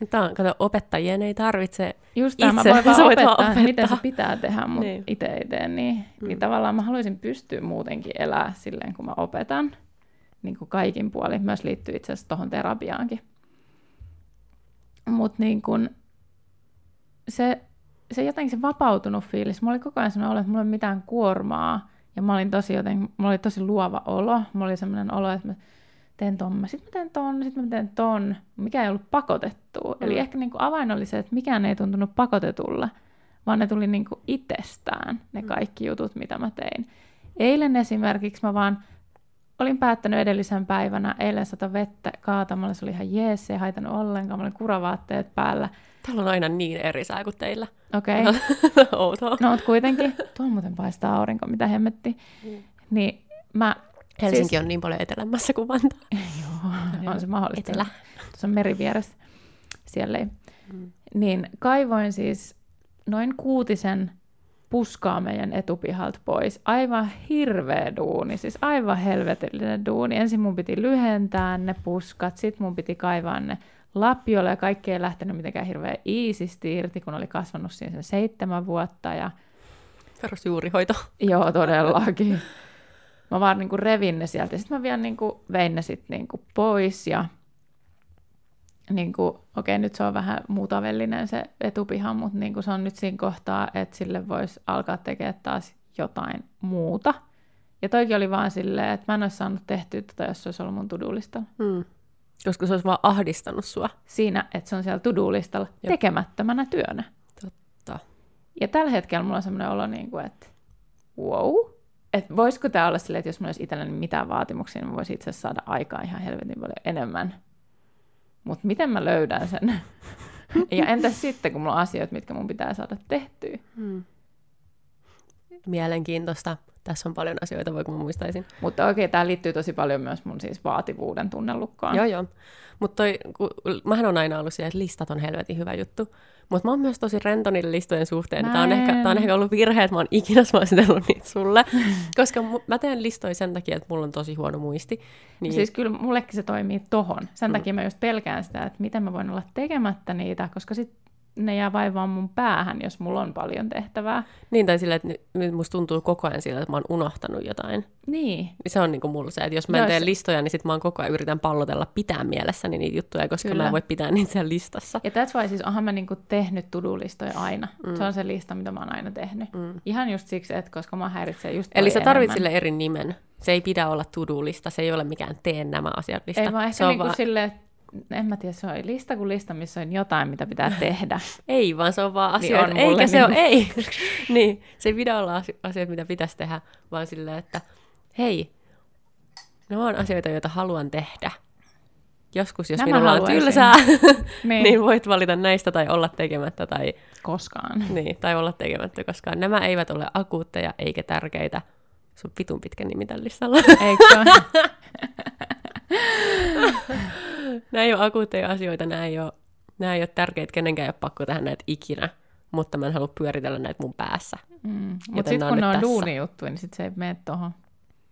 Tämä on, kato, opettajien ei tarvitse Just tämä, mä voin vaan opettaa, opettaa. miten se pitää tehdä, mutta niin. itse ei tee niin. Mm. Niin tavallaan mä haluaisin pystyä muutenkin elää silleen, kun mä opetan. Niin kuin kaikin puolin. Myös liittyy itse asiassa tuohon terapiaankin. Mutta niin kun se, se jotenkin se vapautunut fiilis. Mulla oli koko ajan sellainen olo, että mulla ei ole mitään kuormaa ja mä olin tosi joten, mulla oli tosi luova olo. Mulla oli semmoinen olo, että mä teen ton, mä sit mä teen ton, sit mä teen ton, mikä ei ollut pakotettu. Mm. Eli ehkä niin kuin avain oli se, että mikään ei tuntunut pakotetulla, vaan ne tuli niin kuin itsestään, ne mm. kaikki jutut, mitä mä tein. Eilen esimerkiksi mä vaan olin päättänyt edellisen päivänä, eilen sata vettä kaatamalla, se oli ihan jees, ei haitanut ollenkaan, mä olin kuravaatteet päällä. Täällä on aina niin eri sää kuin teillä. Okei. Okay. Outoa. No, mutta kuitenkin. Tuolla muuten paistaa aurinko, mitä hemmetti. Mm. Niin mä... Helsinki siis... on niin paljon etelämässä kuin Vantaa. Joo, on se mahdollista. Etelä. Tuossa on meri vieressä. Siellä ei. Mm. Niin kaivoin siis noin kuutisen puskaa meidän etupihalta pois. Aivan hirveä duuni, siis aivan helvetillinen duuni. Ensin mun piti lyhentää ne puskat, sitten mun piti kaivaa ne lapiolle ja kaikki ei lähtenyt mitenkään hirveän iisisti irti, kun oli kasvanut siinä sen seitsemän vuotta. Ja... Perusjuurihoito. Joo, todellakin. Mä vaan niinku revin ne sieltä ja sitten mä vielä niinku vein ne sit niinku pois ja niinku, okei okay, nyt se on vähän muutavellinen se etupiha, mutta niinku se on nyt siinä kohtaa, että sille voisi alkaa tekemään taas jotain muuta. Ja toikin oli vaan silleen, että mä en olisi saanut tehtyä tätä, jos se olisi ollut mun tudulista. Hmm. Koska se olisi vaan ahdistanut sua. Siinä, että se on siellä to-do-listalla tekemättömänä työnä. Totta. Ja tällä hetkellä mulla on semmoinen olo, niin kuin, että wow, että voisiko tämä olla silleen, että jos mulla olisi itselleni mitään vaatimuksia, niin mä voisin itse asiassa saada aikaa ihan helvetin paljon enemmän. Mutta miten mä löydän sen? ja entäs sitten, kun mulla on asioita, mitkä mun pitää saada tehtyä? Hmm. Mielenkiintoista. Tässä on paljon asioita, voi kun mä muistaisin. Mutta oikein okay, tämä liittyy tosi paljon myös mun siis vaativuuden tunnelukkoon. Joo, joo. Mutta mähän on aina ollut siellä, että listat on helvetin hyvä juttu. Mutta mä oon myös tosi rento niiden listojen suhteen. Tämä on, ehkä, tää on ehkä ollut virhe, että mä oon ikinä suositellut niitä sulle. Koska mä teen listoja sen takia, että mulla on tosi huono muisti. Niin... Siis kyllä mullekin se toimii tohon. Sen mm. takia mä just pelkään sitä, että miten mä voin olla tekemättä niitä, koska sit ne jää vaivaan mun päähän, jos mulla on paljon tehtävää. Niin, tai silleen, että nyt musta tuntuu koko ajan siltä, että mä oon unohtanut jotain. Niin. niin se on niinku mulla se, että jos mä en tee listoja, niin sit mä oon koko ajan yritän pallotella pitää mielessäni niitä juttuja, koska Kyllä. mä en voi pitää niitä siellä listassa. Ja that's why siis onhan mä niinku tehnyt to-do-listoja aina. Mm. Se on se lista, mitä mä oon aina tehnyt. Mm. Ihan just siksi, että koska mä häiritsee just Eli sä tarvit sille eri nimen. Se ei pidä olla to-do-lista, se ei ole mikään tee nämä asiat lista. Ei vaan ehkä se niinku vaan... silleen, en mä tiedä, se on lista kuin lista, missä on jotain, mitä pitää tehdä. ei, vaan se on vaan asioita. Niin on Eikä se niin... ole, ei. niin, se ei pidä olla asioita, mitä pitäisi tehdä, vaan silleen, että hei, ne on asioita, joita haluan tehdä. Joskus, jos Nämä minulla on tylsää, niin. niin voit valita näistä tai olla tekemättä. Tai... Koskaan. Niin, tai olla tekemättä koskaan. Nämä eivät ole akuutteja eikä tärkeitä. Se on vitun pitkä nimi tällä listalla. Eikö? Nämä ei ole akuutteja asioita, nämä ei ole, nämä ei ole tärkeitä, kenenkään ei ole pakko tehdä näitä ikinä, mutta mä en halua pyöritellä näitä mun päässä. Mm. Mutta sitten kun ne on duunijuttuja, niin sitten se ei mene tuohon.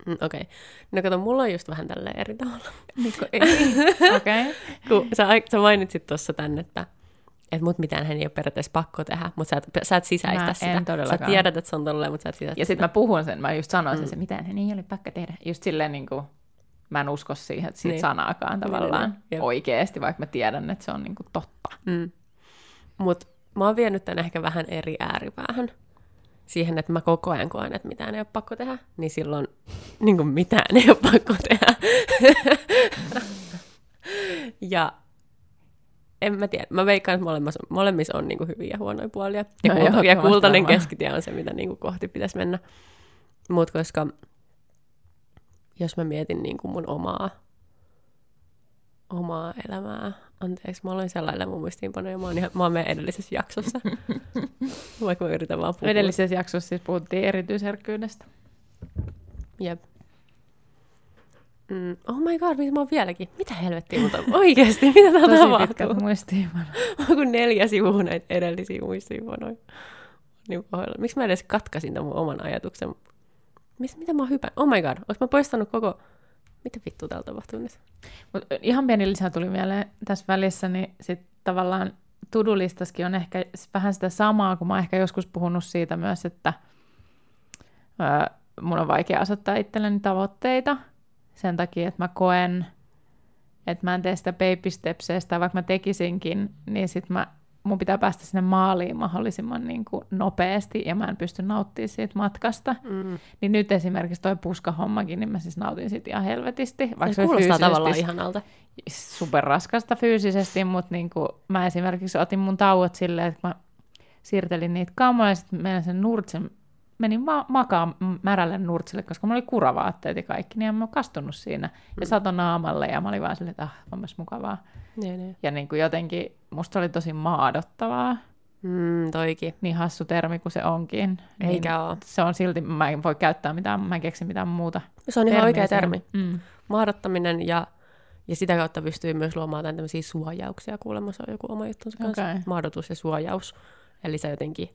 Mm, Okei. Okay. No kato, mulla on just vähän tälleen eri tavalla. Okei. Okay. kun sä, sä mainitsit tuossa tän, että että mut mitään hän ei ole periaatteessa pakko tehdä, mutta sä et, sä et sisäistä mä sitä. En todellakaan. Sä tiedät, että se on tolleen, mutta sä et sisäistä Ja sitten mä puhun sen, mä just sanoin mm. sen, mitään hän ei ole pakko tehdä. Just silleen niin kuin, mä en usko siihen, että siitä niin. sanaakaan niin, tavallaan niin, niin, oikeasti, vaikka mä tiedän, että se on niinku totta. Mm. Mutta mä oon vienyt tämän ehkä vähän eri ääripäähän. Siihen, että mä koko ajan koen, että mitään ei ole pakko tehdä, niin silloin niin kuin mitään ei ole pakko tehdä. ja en mä tiedä. Mä veikkaan, että molemmissa, molemmissa on niin kuin hyviä ja huonoja puolia. Ja, no, kulta, ja kultainen keskitie on se, mitä niin kuin kohti pitäisi mennä. Mutta koska jos mä mietin niin kuin mun omaa, omaa elämää. Anteeksi, mä aloin sellainen mun muistiinpanoja. Mä oon, ihan, mä oon meidän edellisessä jaksossa. Vaikka mä yritän vaan puhua. Edellisessä jaksossa siis puhuttiin erityisherkkyydestä. Jep. Mm, oh my god, mitä mä oon vieläkin? Mitä helvettiä, mutta oikeasti, mitä Tosi tapahtuu? pitkät muistiinpanot. Onko kuin neljä sivua näitä edellisiä muistiinpanoja? Niin Miksi mä edes katkasin tämän mun oman ajatuksen? Mis, mitä mä oon hypännyt? Oh my god, onko mä poistanut koko... Mitä vittu täällä tapahtuu nyt? Mut ihan pieni lisä tuli mieleen tässä välissä, niin sitten tavallaan tudulistaskin on ehkä vähän sitä samaa, kun mä oon ehkä joskus puhunut siitä myös, että öö, mun on vaikea asettaa itselleni tavoitteita sen takia, että mä koen, että mä en tee sitä baby stepseistä, vaikka mä tekisinkin, niin sitten mä mun pitää päästä sinne maaliin mahdollisimman niin kuin nopeasti ja mä en pysty nauttimaan siitä matkasta. Mm. Niin nyt esimerkiksi toi puskahommakin, niin mä siis nautin siitä ihan helvetisti. Vaikka se kuulostaa tavallaan ihanalta. Superraskasta fyysisesti, mutta niin kuin mä esimerkiksi otin mun tauot silleen, että mä siirtelin niitä kammoja ja sitten sen nurtsen menin ma- makaan märälle nurtsille, koska mulla oli kuravaatteet ja kaikki, niin en mä kastunut siinä. Mm. Ja sato naamalle ja mä olin vaan silleen, että ah, onpas mukavaa. Ne, ne. Ja niin kuin jotenkin, musta oli tosi maadottavaa. Mm, toikin. Niin hassu termi kuin se onkin. Eikä niin ole. Se on silti, mä en voi käyttää mitään, mä en keksi mitään muuta. Se on ihan oikea termi. Mm. Maadottaminen ja, ja sitä kautta pystyy myös luomaan tämmöisiä suojauksia. Kuulemma se on joku oma juttunsa kanssa. Okay. Maadotus ja suojaus. Eli se jotenkin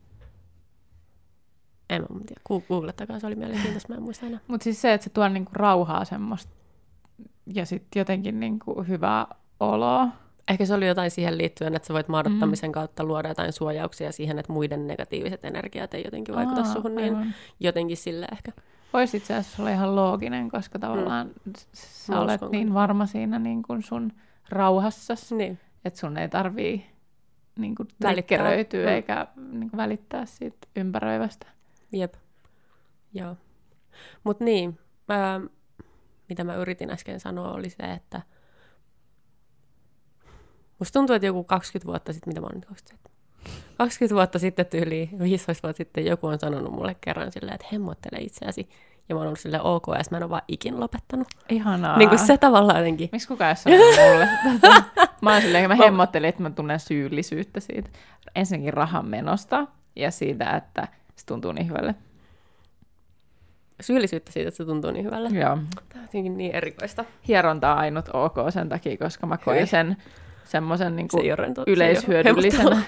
en mä tiedä, googlettakaa, se oli mielenkiintoista, mä en muista enää. Mutta siis se, että se tuo niinku rauhaa semmoista ja sitten jotenkin niinku hyvää oloa. Ehkä se oli jotain siihen liittyen, että sä voit maadottamisen mm. kautta luoda jotain suojauksia siihen, että muiden negatiiviset energiat ei jotenkin vaikuta Aa, suhun, niin aivan. jotenkin sille ehkä. Voisi itse asiassa olla ihan looginen, koska tavallaan mm. sä olet uskon. niin varma siinä niin kuin sun rauhassas, niin. että sun ei tarvii niin kuin välikkeröityä mm. eikä niin kuin välittää siitä ympäröivästä. Jep. Joo. Mutta niin, ää, mitä mä yritin äsken sanoa oli se, että musta tuntuu, että joku 20 vuotta sitten, mitä mä oon nyt 27, 20 vuotta sitten tyyli, 15 vuotta sitten joku on sanonut mulle kerran silleen, että hemmottele itseäsi. Ja mä oon ollut silleen ok, ja mä en ole vaan ikin lopettanut. Ihanaa. Niin kuin se tavallaan jotenkin. Miksi kukaan ei sanonut mulle Mä oon silleen, mä hemmottelin, että mä tunnen syyllisyyttä siitä. Ensinnäkin rahan menosta ja siitä, että se tuntuu niin hyvälle. syyllisyyttä siitä, että se tuntuu niin hyvälle. Joo. Tämä on jotenkin niin erikoista. Hieronta on ainut ok sen takia, koska mä koen sen semmoisen niin Se yleishyödyllisenä. se ei ole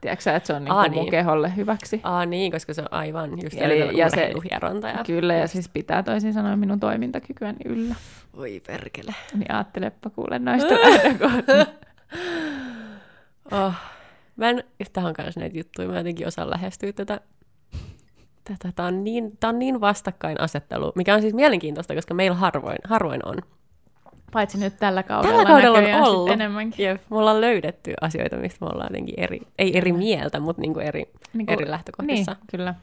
Tiedätkö sä, että se on niin Aa, mun niin. keholle hyväksi? Aa niin, koska se on aivan just Eli- ja se-. Ja... Kyllä, ja siis pitää toisin sanoen minun toimintakykyäni yllä. Voi perkele. Niin ajattelepa kuule naisten lähtökohtia. Oh. Mä en, tämä on myös näitä juttuja, mä jotenkin osaan lähestyä tätä. Tätä. Tämä on niin, tää on niin vastakkainasettelu, mikä on siis mielenkiintoista, koska meillä harvoin, harvoin on. Paitsi nyt tällä kaudella, Tällä kaudella on ollut. enemmänkin. Jep, me ollaan löydetty asioita, mistä me ollaan jotenkin eri, ei eri mieltä, mutta niinku eri, Niin eri lähtökohdissa. Niin, kyllä.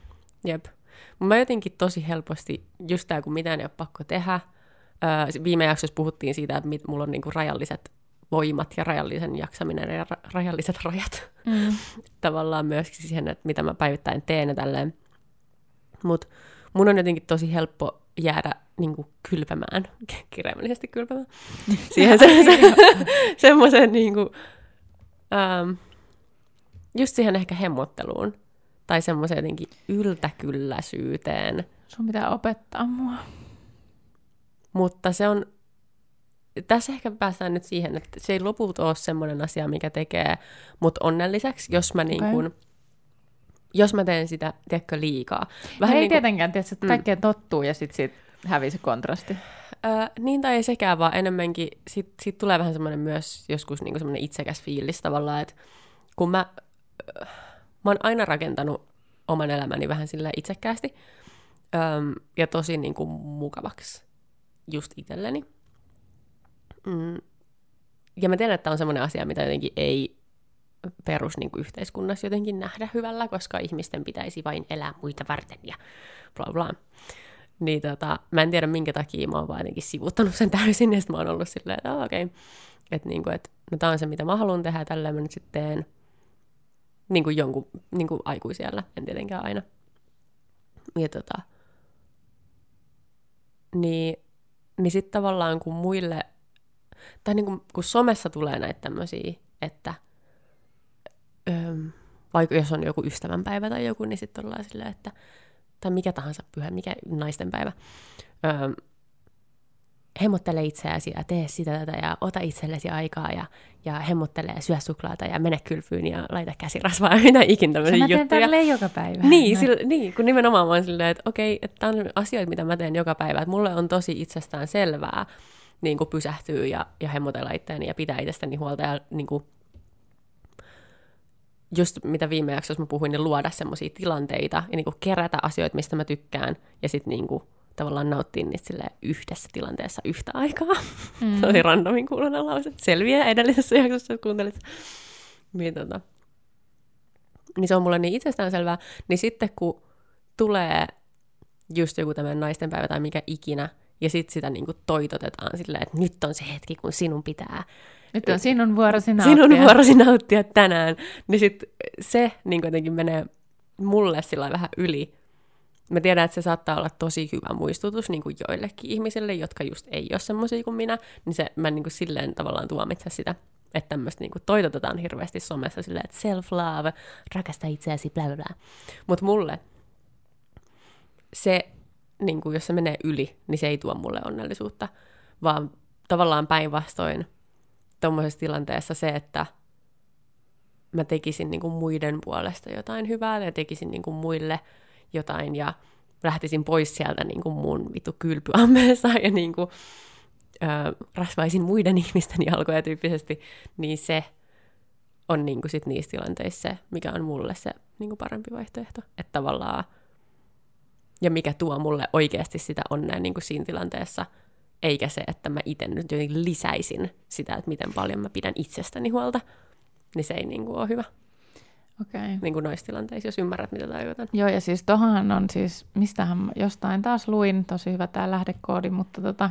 Jep. Mä jotenkin tosi helposti, just tää kun mitään ei ole pakko tehdä, öö, viime jaksossa puhuttiin siitä, että mit, mulla on niinku rajalliset voimat ja rajallisen jaksaminen ja ra- rajalliset rajat Mm. tavallaan myöskin siihen, että mitä mä päivittäin teen ja tälleen. Mutta mun on jotenkin tosi helppo jäädä niin kuin kylpemään, kirjaimellisesti kylpemään, siihen se, se, semmoisen niin kuin, ähm, just siihen ehkä hemmotteluun tai semmoiseen jotenkin yltäkylläisyyteen. Sun pitää opettaa mua. Mutta se on, tässä ehkä päästään nyt siihen, että se ei lopulta ole semmoinen asia, mikä tekee mut onnelliseksi, jos mä, niin kuin, jos mä teen sitä, tiedätkö, liikaa. Vähän ei niin kuin, tietenkään, tietysti, että Mm. kaikkeen tottuu ja sitten sit hävii se kontrasti. Öö, niin tai ei sekään, vaan enemmänkin sit, sit tulee vähän semmoinen myös joskus niinku semmoinen itsekäs fiilis tavallaan, että kun mä, öö, mä oon aina rakentanut oman elämäni vähän sillä itsekkäästi öö, ja tosi niinku mukavaksi just itselleni. Mm. Ja mä tiedän, että tämä on semmoinen asia, mitä jotenkin ei perus niin kuin yhteiskunnassa jotenkin nähdä hyvällä, koska ihmisten pitäisi vain elää muita varten ja bla bla. Niin tota, mä en tiedä minkä takia mä oon vaan jotenkin sivuttanut sen täysin, ja mä oon ollut silleen, että "Aa, okei, okay. että niinku, et, no tää on se, mitä mä haluan tehdä, tälleen mä nyt sitten teen niin kuin jonkun niin kuin aikuisiellä, en tietenkään aina. Ja tota, niin, niin sitten tavallaan kun muille, tai niin kuin, kun somessa tulee näitä tämmöisiä, että vaikka jos on joku ystävänpäivä tai joku, niin sitten ollaan silleen, että tai mikä tahansa pyhä, mikä naistenpäivä, öö, hemmottele itseäsi ja tee sitä tätä ja ota itsellesi aikaa ja, ja hemmottele ja syö suklaata ja mene kylpyyn ja laita käsirasvaa ja mitä ikin Sä tämmöisiä mä teen juttuja. tälleen joka päivä. Niin, No. sillä, niin, kun nimenomaan mä oon silleen, että okei, että tämä on asioita, mitä mä teen joka päivä, että mulle on tosi itsestään selvää niin kuin pysähtyä ja, ja hemmotella itseäni ja pitää itsestäni huolta ja niin kuin, just mitä viime jaksossa mä puhuin, niin luoda semmoisia tilanteita ja niin kuin kerätä asioita, mistä mä tykkään ja sitten niin kuin, tavallaan nauttia niistä yhdessä tilanteessa yhtä aikaa. Mm. Tosi randomin kuulonen lause. Selviää edellisessä jaksossa, jos kuuntelit. Niin, tota. niin se on mulle niin itsestäänselvää. Niin sitten kun tulee just joku tämmöinen naistenpäivä tai mikä ikinä, ja sitten sitä niinku toitotetaan silleen, että nyt on se hetki, kun sinun pitää Nyt on sinun vuorosi nauttia. sinun vuorosi nauttia tänään, niin sit se niin jotenkin menee mulle sillä vähän yli. Mä tiedän, että se saattaa olla tosi hyvä muistutus niin kuin joillekin ihmisille, jotka just ei ole semmoisia kuin minä, niin se, mä niin kuin silleen tavallaan tuomitsen sitä, että tämmöistä niin toitotetaan hirveästi somessa silleen, että self-love, rakasta itseäsi, bla bla bla. Mutta mulle se, niin kuin jos se menee yli, niin se ei tuo mulle onnellisuutta, vaan tavallaan päinvastoin tuommoisessa tilanteessa se, että mä tekisin niin kuin muiden puolesta jotain hyvää ja tekisin niin kuin muille jotain ja lähtisin pois sieltä niin kuin mun vittu kylpyammeessa ja niin kuin, ö, rasvaisin muiden ihmisten jalkoja tyyppisesti, niin se on niin kuin sit niissä tilanteissa se, mikä on mulle se niin kuin parempi vaihtoehto. Että tavallaan, ja mikä tuo mulle oikeasti sitä onnea niin kuin siinä tilanteessa, eikä se, että mä itse nyt jotenkin lisäisin sitä, että miten paljon mä pidän itsestäni huolta, niin se ei niin kuin ole hyvä Okei. Okay. niin kuin noissa tilanteissa, jos ymmärrät, mitä tarkoitan. Joo, ja siis tohahan on siis, mistähän jostain taas luin, tosi hyvä tämä lähdekoodi, mutta tota,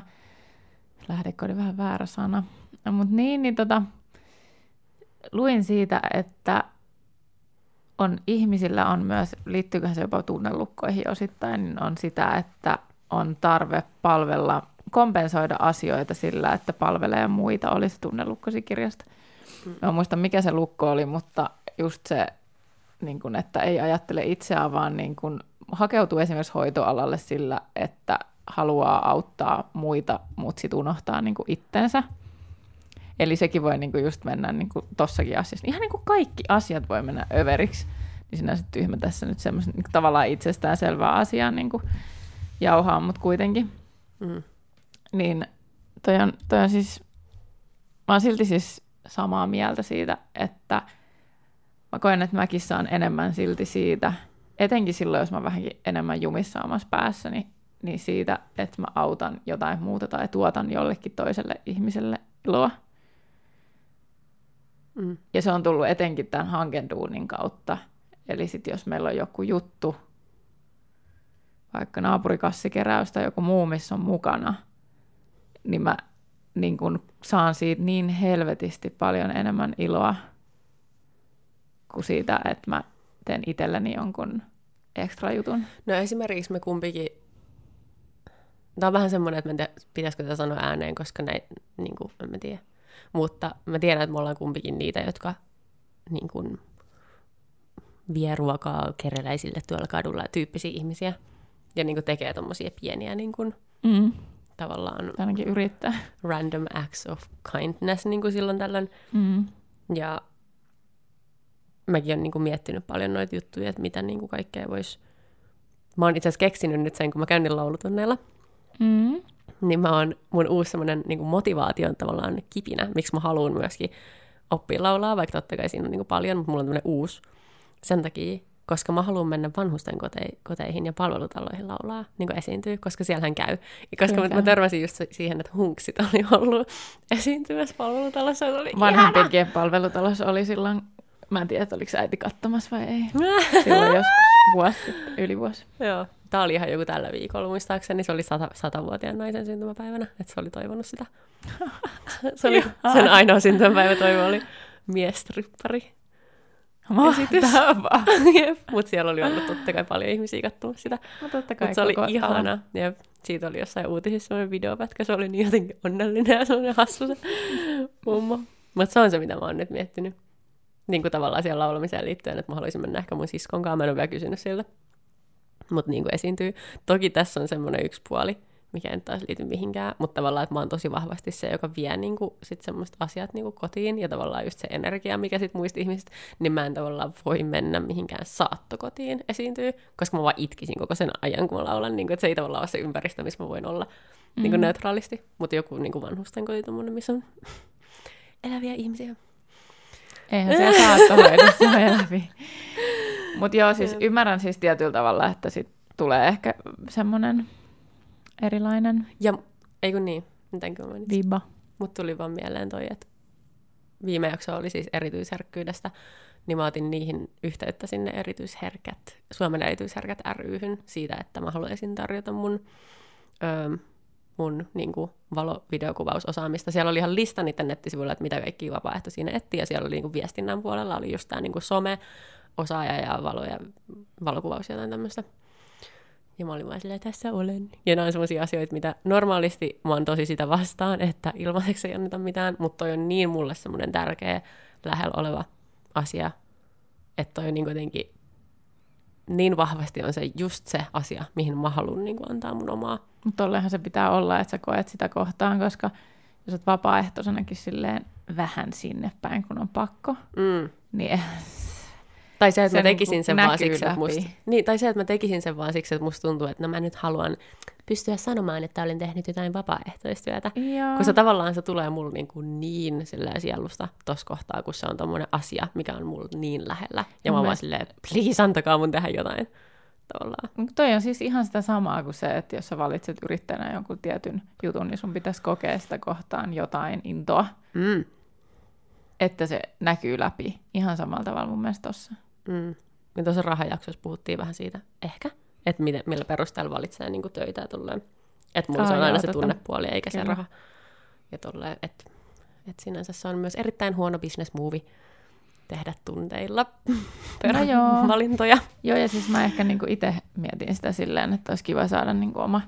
lähdekoodi vähän väärä sana. No, mutta niin, niin tota, luin siitä, että on, ihmisillä on myös, liittyyköhän se jopa tunnelukkoihin osittain, niin on sitä, että on tarve palvella, kompensoida asioita sillä, että palvelee muita, oli se tunnelukkosikirjasta. Mä en muista, mikä se lukko oli, mutta just se, niin kuin, että ei ajattele itseään, vaan niin kuin hakeutuu esimerkiksi hoitoalalle sillä, että haluaa auttaa muita, mutta sitten unohtaa niin itsensä. Eli sekin voi niin kuin just mennä niin kuin tossakin asiassa. Ihan niin kuin kaikki asiat voi mennä överiksi. Niin sinä sitten tyhmä tässä nyt semmoisen niin tavallaan itsestään selvää asiaa niin kuin jauhaa, mutta kuitenkin. Mm. Niin toi on, toi on siis, mä oon silti siis samaa mieltä siitä, että mä koen, että mäkin saan enemmän silti siitä, etenkin silloin, jos mä vähänkin enemmän jumissa omassa päässäni, niin, niin siitä, että mä autan jotain muuta tai tuotan jollekin toiselle ihmiselle iloa. Mm. Ja se on tullut etenkin tämän hankenduunin kautta. Eli sitten jos meillä on joku juttu, vaikka naapurikassikeräys tai joku muu, missä on mukana, niin mä niin kun saan siitä niin helvetisti paljon enemmän iloa kuin siitä, että mä teen itselleni jonkun ekstra jutun. No esimerkiksi me kumpikin, tämä on vähän semmoinen, että tiedä, pitäisikö tätä sanoa ääneen, koska näin, niin kuin, en mä tiedä. Mutta mä tiedän, että me ollaan kumpikin niitä, jotka niin kuin, vie ruokaa kereläisille tuolla kadulla tyyppisiä ihmisiä. Ja niin kuin, tekee tommosia pieniä niin kuin, mm. tavallaan... Ainakin yrittää. Random acts of kindness niin kuin silloin tällöin. Mm. Ja mäkin olen niin kuin, miettinyt paljon noita juttuja, että mitä niin kuin, kaikkea voisi... Mä oon itse asiassa keksinyt nyt sen, kun mä käyn laulutunneilla. Mm. Niin mä oon, mun uusi semmoinen niin motivaation tavallaan kipinä, miksi mä haluan myöskin oppia laulaa, vaikka totta kai siinä on niin kuin, paljon, mutta mulla on tämmöinen uusi sen takia, koska mä haluan mennä vanhusten kote- koteihin ja palvelutaloihin laulaa, niin kuin esiintyy, koska siellä hän käy. Ja koska mä, mä törmäsin just siihen, että hunksit oli ollut esiintymässä palvelutalossa. Oli Vanhempien palvelutalossa oli silloin Mä en tiedä, että oliko äiti katsomassa vai ei. Silloin joskus vuosi, yli vuosi. Joo. Tämä oli ihan joku tällä viikolla muistaakseni. Se oli sata, satavuotiaan naisen syntymäpäivänä, että se oli toivonut sitä. se oli sen ainoa syntymäpäivä toivo oli miestrippari. Mahtavaa. Mutta siellä oli ollut totta kai paljon ihmisiä katsomassa sitä. No totta kai Mut se oli ihana. Jep. Siitä oli jossain uutisissa sellainen videopätkä. Se oli niin jotenkin onnellinen ja sellainen hassu se mummo. Mutta se on se, mitä mä oon nyt miettinyt niin kuin tavallaan siellä laulamiseen liittyen, että mä haluaisin mennä ehkä mun siskon kanssa, mä en ole vielä kysynyt siltä. Mutta niin kuin esiintyy. Toki tässä on semmoinen yksi puoli, mikä ei taas liity mihinkään, mutta tavallaan, että mä oon tosi vahvasti se, joka vie niin kuin, sit semmoista asiat niin kuin kotiin, ja tavallaan just se energia, mikä sit muista ihmisistä, niin mä en tavallaan voi mennä mihinkään saattokotiin esiintyy, koska mä vaan itkisin koko sen ajan, kun mä laulan, niin kuin, että se ei tavallaan ole se ympäristö, missä mä voin olla mm-hmm. niin kuin neutraalisti, mutta joku niin kuin vanhusten koti, missä on eläviä ihmisiä. Eihän se saattohoidossa ole eläviä. Mutta joo, siis ymmärrän siis tietyllä tavalla, että sit tulee ehkä semmoinen erilainen... Ja eikö niin, mitenkö mä Viba. Mut tuli vaan mieleen toi, että viime jakso oli siis erityisherkkyydestä, niin mä otin niihin yhteyttä sinne erityisherkät, Suomen erityisherkät ryhyn siitä, että mä haluaisin tarjota mun öö, mun niin kuin, valovideokuvausosaamista. Siellä oli ihan lista niiden nettisivuilla, että mitä kaikki vapaaehtoisia siinä etti, ja siellä oli niin kuin, viestinnän puolella oli just tämä niin kuin, some, osaaja ja valo ja valokuvaus ja jotain tämmöistä. Ja mä olin vaan silleen, tässä olen. Ja nämä on sellaisia asioita, mitä normaalisti mä oon tosi sitä vastaan, että ilmaiseksi ei anneta mitään, mutta toi on niin mulle semmoinen tärkeä lähellä oleva asia, että toi on niin jotenkin niin vahvasti on se just se asia, mihin mä haluan niin kuin antaa mun omaa. Mutta tollehan se pitää olla, että sä koet sitä kohtaan, koska jos olet vapaaehtoisenakin silleen vähän sinne päin, kun on pakko, mm. niin tai se, että se mä tekisin sen vaan siksi, että musta, niin, tai se, että mä tekisin sen vaan siksi, että musta tuntuu, että no mä nyt haluan pystyä sanomaan, että olen tehnyt jotain vapaaehtoistyötä. Joo. Koska tavallaan se tulee mulle niin, kuin niin sielusta tuossa kohtaa, kun se on tommonen asia, mikä on mulle niin lähellä. Ja mä, mä vaan silleen, please antakaa mun tehdä jotain. Tavallaan. Toi on siis ihan sitä samaa kuin se, että jos sä valitset yrittäjänä jonkun tietyn jutun, niin sun pitäisi kokea sitä kohtaan jotain intoa. Mm. Että se näkyy läpi ihan samalla tavalla mun mielestä tossa. Mm. Ja tuossa rahajaksossa puhuttiin vähän siitä, ehkä, että miten, millä perusteella valitsee niin töitä ja tolleen. Että mulla se on aina se tunnepuoli eikä Kyllä. se raha. Ja tolleen, että et sinänsä se on myös erittäin huono business move tehdä tunteilla no joo. valintoja. Joo, ja siis mä ehkä niinku itse mietin sitä silleen, että olisi kiva saada niinku oma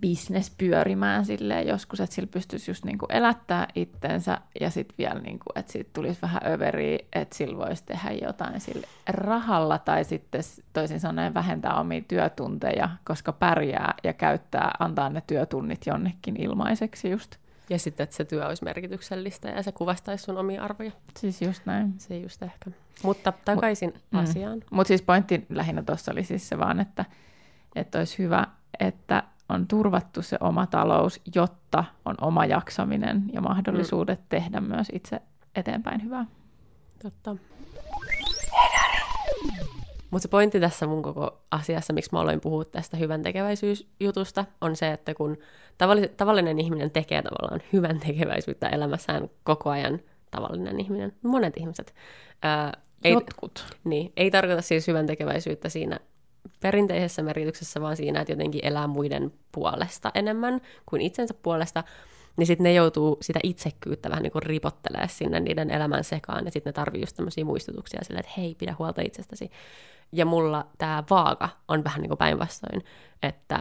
business pyörimään silleen joskus, että sillä pystyisi just niinku elättää itsensä ja sitten vielä, niinku, että siitä tulisi vähän överiä, että sillä voisi tehdä jotain sillä rahalla tai sitten toisin sanoen vähentää omia työtunteja, koska pärjää ja käyttää, antaa ne työtunnit jonnekin ilmaiseksi just. Ja sitten, että se työ olisi merkityksellistä ja se kuvastaisi sun omia arvoja. Siis just näin. Se just ehkä. Mutta takaisin Mut, asiaan. Mm. Mutta siis pointti lähinnä tuossa oli siis se vaan, että, että olisi hyvä, että on turvattu se oma talous, jotta on oma jaksaminen ja mahdollisuudet mm. tehdä myös itse eteenpäin hyvää. Totta. Mutta se pointti tässä mun koko asiassa, miksi mä aloin puhua tästä hyvän tekeväisyysjutusta, on se, että kun tavallis- tavallinen ihminen tekee tavallaan hyvän tekeväisyyttä elämässään koko ajan, tavallinen ihminen, monet ihmiset. Ää, ei, Jotkut. Niin, ei tarkoita siis hyvän tekeväisyyttä siinä perinteisessä merkityksessä, vaan siinä, että jotenkin elää muiden puolesta enemmän kuin itsensä puolesta, niin sitten ne joutuu sitä itsekkyyttä vähän niin kuin ripottelee sinne niiden elämän sekaan, ja sitten ne tarvii just tämmöisiä muistutuksia sille, että hei, pidä huolta itsestäsi. Ja mulla tämä vaaka on vähän niin kuin päinvastoin, että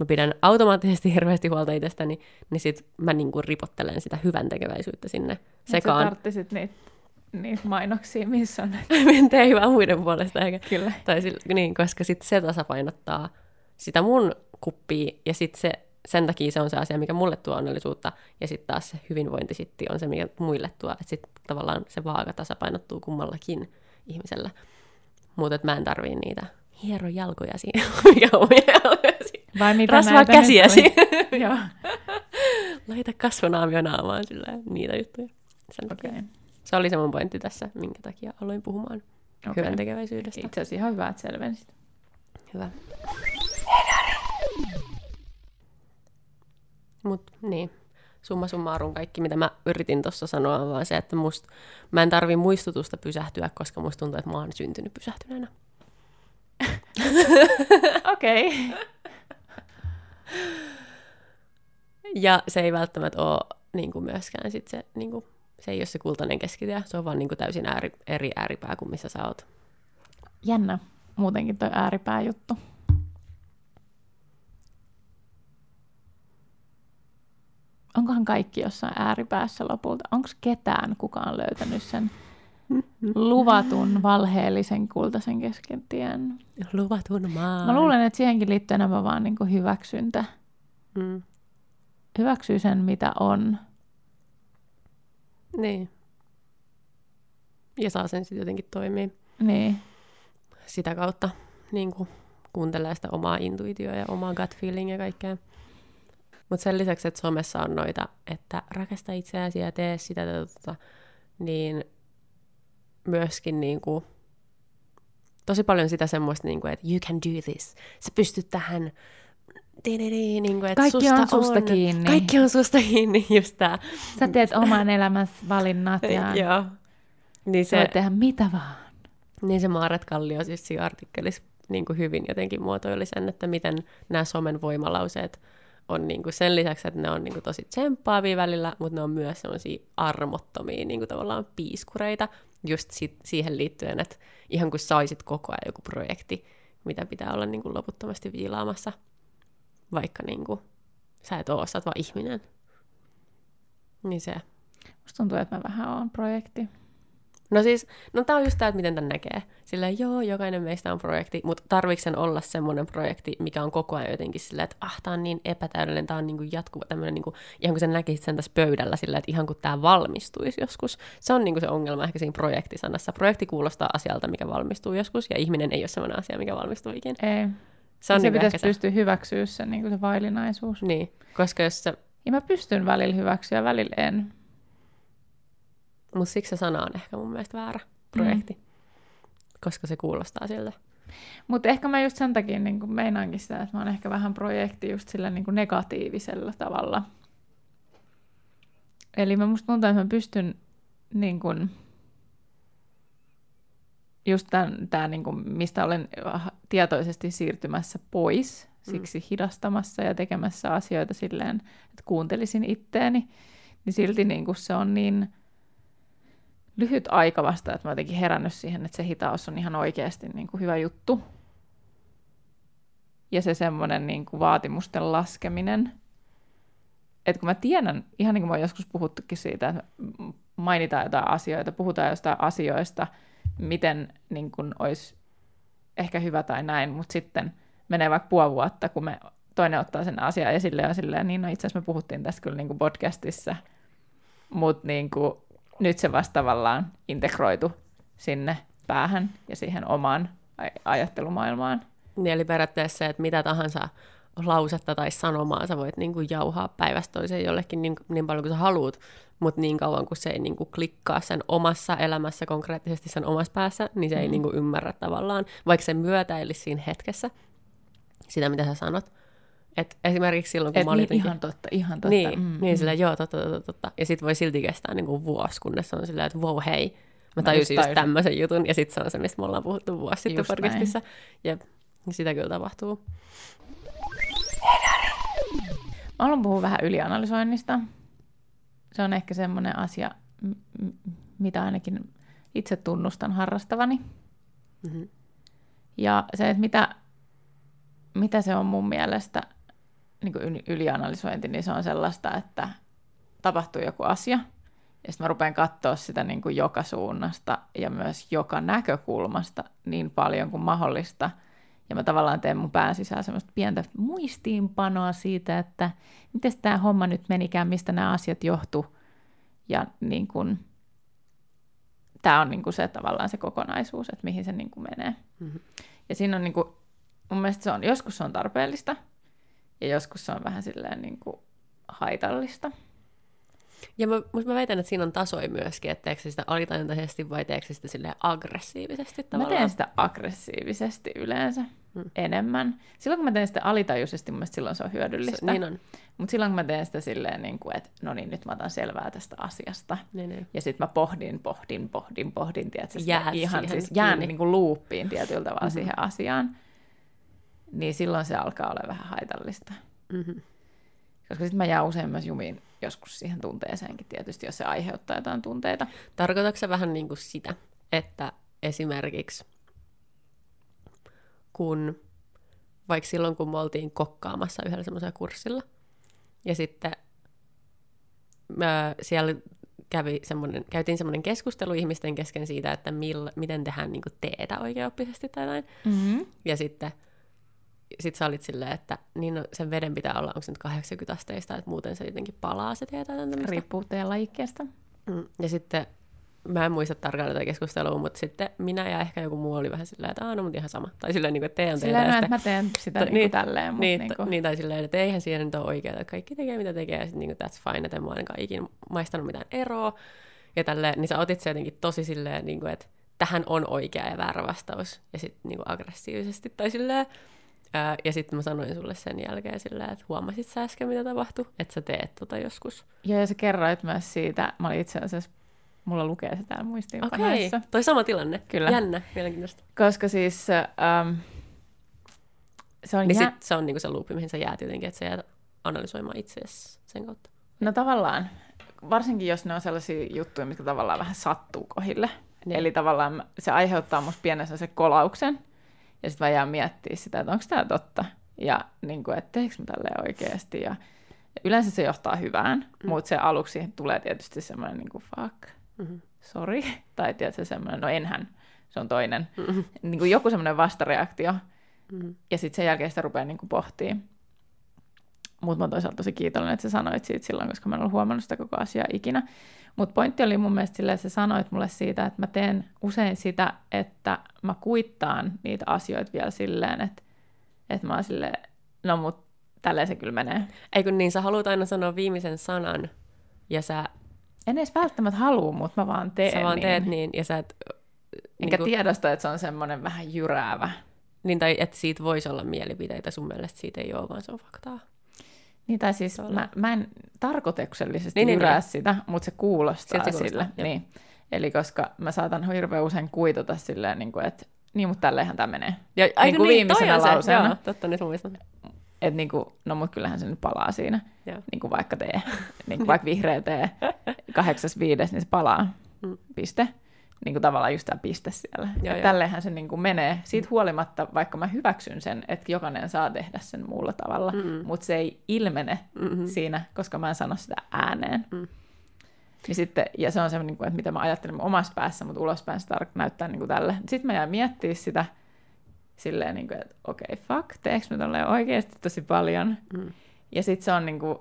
mä pidän automaattisesti hirveästi huolta itsestäni, niin sit mä niin kuin ripottelen sitä hyvän tekeväisyyttä sinne sekaan. Sä niitä niitä mainoksia, missä on. Tee vaan muiden puolesta, eikä? Kyllä. Tai sille, niin, koska sit se tasapainottaa sitä mun kuppia, ja sitten se, sen takia se on se asia, mikä mulle tuo onnellisuutta, ja sitten taas se hyvinvointi sitten on se, mikä muille tuo. Että sitten tavallaan se vaaka tasapainottuu kummallakin ihmisellä. Mutta mä en tarvii niitä hiero jalkojasi, mikä on jalkojasi. Vai mitä Rasvaa käsiäsi. Joo. Laita kasvonaamio naamaan sillä niitä juttuja. Sen okay. Se oli se mun pointti tässä, minkä takia aloin puhumaan okay. hyvän tekeväisyydestä. Itse asiassa ihan hyvä, että selvensit. Hyvä. Mut niin, summa summarum kaikki, mitä mä yritin tuossa sanoa, on vaan se, että must, mä en tarvi muistutusta pysähtyä, koska musta tuntuu, että mä oon syntynyt pysähtyneenä. Okei. okay. Ja se ei välttämättä ole niin kuin myöskään sit se niin kuin se ei ole se kultainen keskitie, se on vaan niin kuin täysin ääri, eri ääripää kuin missä sä oot. Jännä muutenkin toi ääripää juttu. Onkohan kaikki jossain ääripäässä lopulta? Onko ketään kukaan löytänyt sen luvatun, valheellisen, kultaisen keskitien? Luvatun maan. Mä luulen, että siihenkin liittyy enemmän vaan niin kuin hyväksyntä. Mm. Hyväksyy sen, mitä on niin. Ja saa sen sitten jotenkin toimia. Niin. Sitä kautta niin kuin, kuuntelee sitä omaa intuitioa ja omaa gut feeling ja kaikkea. Mutta sen lisäksi, että somessa on noita, että rakasta itseäsi ja tee sitä, tota, niin myöskin niin kuin, tosi paljon sitä semmoista, niin kuin, että you can do this, sä pystyt tähän, niin kuin, että Kaikki susta on susta on, kiinni. Kaikki on susta kiinni, just tää. Sä teet oman elämässä valinnat ja Joo. Niin se, voit tehdä mitä vaan. Niin se Maaret Kallio siis siinä artikkelissa niin kuin hyvin jotenkin muotoili sen, että miten nämä somen voimalauseet on niin kuin sen lisäksi, että ne on niin kuin tosi tsemppaavia välillä, mutta ne on myös sellaisia armottomia niin kuin tavallaan piiskureita just si- siihen liittyen, että ihan kuin saisit koko ajan joku projekti, mitä pitää olla niin kuin loputtomasti viilaamassa vaikka niin kuin, sä et oo, sä oot vaan ihminen. Niin se. Musta tuntuu, että mä vähän oon projekti. No siis, no tää on just tää, että miten tän näkee. Sillä joo, jokainen meistä on projekti, mutta tarviiko sen olla semmoinen projekti, mikä on koko ajan jotenkin silleen, että ah, tää on niin epätäydellinen, tää on niin kuin jatkuva tämmöinen, niin kuin, ihan kuin sen näkisit sen tässä pöydällä sillä, että ihan kuin tämä valmistuisi joskus. Se on niin kuin se ongelma ehkä siinä projektisanassa. Projekti kuulostaa asialta, mikä valmistuu joskus, ja ihminen ei ole semmoinen asia, mikä valmistuu ikinä. Ei. Se, on se niin pitäisi pystyä hyväksyä se, niin se vaillinaisuus. Niin, koska jos se... Ja mä pystyn välillä hyväksyä, välillä en. Mutta siksi se sana on ehkä mun mielestä väärä projekti, mm. koska se kuulostaa siltä. Mutta ehkä mä just sen takia niin meinaankin sitä, että mä oon ehkä vähän projekti just sillä niin negatiivisella tavalla. Eli mä musta tuntuu, että mä pystyn niin kuin, just tämän niin kuin, mistä olen tietoisesti siirtymässä pois, mm. siksi mm. hidastamassa ja tekemässä asioita silleen, että kuuntelisin itteeni, niin silti niin kuin se on niin lyhyt aika vasta, että mä jotenkin herännyt siihen, että se hitaus on ihan oikeasti niin kuin hyvä juttu. ja se semmoinen niin kuin vaatimusten laskeminen. Että kun mä tiedän, ihan niin kuin mä oon joskus puhuttukin siitä, että mainitaan jotain asioita, puhutaan jostain asioista, miten niin kuin olisi ehkä hyvä tai näin, mutta sitten menee vaikka puoli vuotta, kun me toinen ottaa sen asian esille ja silleen, niin no itse asiassa me puhuttiin tästä kyllä niin kuin podcastissa, mutta niin kuin, nyt se vasta tavallaan integroitu sinne päähän ja siihen omaan ajattelumaailmaan. Niin, eli periaatteessa, että mitä tahansa lausetta tai sanomaa sä voit niin kuin jauhaa päivästä toiseen jollekin niin, niin paljon kuin sä haluat, mutta niin kauan kuin se ei niin kuin klikkaa sen omassa elämässä konkreettisesti sen omassa päässä, niin se mm. ei niin kuin ymmärrä tavallaan, vaikka se myötäilisi siinä hetkessä sitä, mitä sä sanot. Et esimerkiksi silloin, kun Et mä olin... Niin, ihan totta, ihan totta. Niin, mm, niin mm. sillä joo, totta, totta, totta. Ja sitten voi silti kestää niin kuin vuosi, kunnes on silleen, että wow, hei, mä tajusin just, just tämmöisen jutun, ja sitten se on se, mistä me ollaan puhuttu vuosi sitten podcastissa. Ja sitä kyllä tapahtuu. Haluan puhua vähän ylianalysoinnista. Se on ehkä semmoinen asia, mitä ainakin itse tunnustan harrastavani. Mm-hmm. Ja se, että mitä, mitä se on mun mielestä niin ylianalysointi, niin se on sellaista, että tapahtuu joku asia, ja sitten mä rupean katsoa sitä niin kuin joka suunnasta ja myös joka näkökulmasta niin paljon kuin mahdollista – ja mä tavallaan teen mun pään sisällä semmoista pientä muistiinpanoa siitä, että miten tämä homma nyt menikään, mistä nämä asiat johtu. Ja niin kun, tämä on niin kun se tavallaan se kokonaisuus, että mihin se niin kun menee. Mm-hmm. Ja siinä on niin kun, mun mielestä se on, joskus se on tarpeellista ja joskus se on vähän silleen niin kuin haitallista. Ja mä, mä väitän, että siinä on tasoja myöskin, että teekö sitä alitajuntaisesti vai teekö sitä sille aggressiivisesti tavallaan? Mä teen sitä aggressiivisesti yleensä hmm. enemmän. Silloin kun mä teen sitä alitajuisesti, mun mielestä silloin se on hyödyllistä. Se, niin on. Mutta silloin kun mä teen sitä silleen, niin kuin, että no niin, nyt mä otan selvää tästä asiasta. Niin, niin. Ja sitten mä pohdin, pohdin, pohdin, pohdin, tiedätkö, Jäät ihan siis jään niin kuin luuppiin tietyllä tavalla mm-hmm. siihen asiaan. Niin silloin se alkaa olla vähän haitallista. Mm-hmm. Koska sitten mä jään usein myös jumiin joskus siihen tunteeseenkin tietysti, jos se aiheuttaa jotain tunteita. Tarkoitatko se vähän niin kuin sitä, että esimerkiksi kun vaikka silloin, kun me oltiin kokkaamassa yhdellä semmoisella kurssilla, ja sitten mä, siellä kävi semmoinen, käytiin semmoinen keskustelu ihmisten kesken siitä, että mil, miten tehdään niin teetä oikeaoppisesti tai näin. Mm-hmm. Ja sitten sit sä olit silleen, että niin no, sen veden pitää olla, onko se nyt 80 asteista, että muuten se jotenkin palaa se tietää. Riippuu teidän lajikkeesta. Mm. Ja sitten, mä en muista tarkalleen tätä keskustelua, mutta sitten minä ja ehkä joku muu oli vähän silleen, että aah, no mutta ihan sama. Tai silleen, niin kuin, että teidän silleen, no, että mä teen sitä to, niin, niin tälleen. Niin, niin, kuin... niin, tai silleen, että eihän siihen nyt ole oikeaa, että kaikki tekee mitä tekee, ja sitten niin kuin, that's fine, että en mä ainakaan ikinä maistanut mitään eroa. Ja tälleen, niin sä otit se jotenkin tosi silleen, niin kuin, että tähän on oikea ja väärä vastaus, ja sitten niin aggressiivisesti, tai silleen, Ää, ja sitten mä sanoin sulle sen jälkeen sillä, että huomasit sä äsken, mitä tapahtui, että sä teet tota joskus. Joo, ja sä kerroit myös siitä, mä olin itse asiassa, mulla lukee se täällä muistiinpanoissa. Okei, toi sama tilanne. Kyllä. Jännä, mielenkiintoista. Koska siis ähm, se on... Niin jä... sit se on niinku se luupi, mihin sä jäät jotenkin, että sä jäät analysoimaan itseäsi sen kautta. No tavallaan, varsinkin jos ne on sellaisia juttuja, mitkä tavallaan vähän sattuu kohille. Niin. Eli tavallaan se aiheuttaa musta pienen se kolauksen, ja sitten mä jään miettiä sitä, että onko tämä totta. Ja niin kuin, että teekö mä tälleen oikeasti. Ja yleensä se johtaa hyvään, mm. mutta se aluksi tulee tietysti semmoinen niin kuin fuck, mm-hmm. sorry. Tai tietysti semmoinen, no enhän, se on toinen. Mm-hmm. Niin kuin joku semmoinen vastareaktio. Mm-hmm. Ja sitten sen jälkeen sitä rupeaa niin pohtimaan. Mutta mä oon toisaalta tosi kiitollinen, että sä sanoit siitä silloin, koska mä en ollut huomannut sitä koko asiaa ikinä. Mutta pointti oli mun mielestä silleen, että sä sanoit mulle siitä, että mä teen usein sitä, että mä kuittaan niitä asioita vielä silleen, että, että mä oon silleen, no mut tälleen se kyllä menee. Ei kun niin, sä haluat aina sanoa viimeisen sanan, ja sä... En edes välttämättä halua, mutta mä vaan teen Sä vaan niin. teet niin, ja sä et... Enkä niin kuin... tiedosta, että se on semmoinen vähän jyräävä. Niin, tai että siitä voisi olla mielipiteitä, sun mielestä siitä ei ole, vaan se on faktaa. Niin, tai siis mä, mä en tarkoituksellisesti niin, niin, jyrää niin, sitä, mutta se kuulostaa Silti sille. Niin. Eli koska mä saatan hirveän usein kuitata silleen, niin kuin, että niin, mutta tälleenhän tämä menee. Ja, niin kuin niin, viimeisenä lauseena. Joo, totta, nyt muistan. Että niin kuin, no mut kyllähän se nyt palaa siinä, Joo. niin kuin vaikka tee, niin kuin vaikka vihreä tee kahdeksas viides, niin se palaa, mm. piste. niin kuin tavallaan just tämä piste siellä. Joo, ja tälleenhän se niin kuin menee. Siitä huolimatta, vaikka mä hyväksyn sen, että jokainen saa tehdä sen muulla tavalla, mm mutta se ei ilmene mm-hmm. siinä, koska mä en sano sitä ääneen. Mm. Niin sitten, ja se on se, niin kuin, että mitä mä ajattelen omassa päässä, mutta ulospäin se tar- näyttää niin kuin tälle. Sitten mä jään miettimään sitä silleen, niin kuin, että okei, okay, fuck, teekö mä tolleen oikeasti tosi paljon? Mm. Ja sitten se on niin kuin,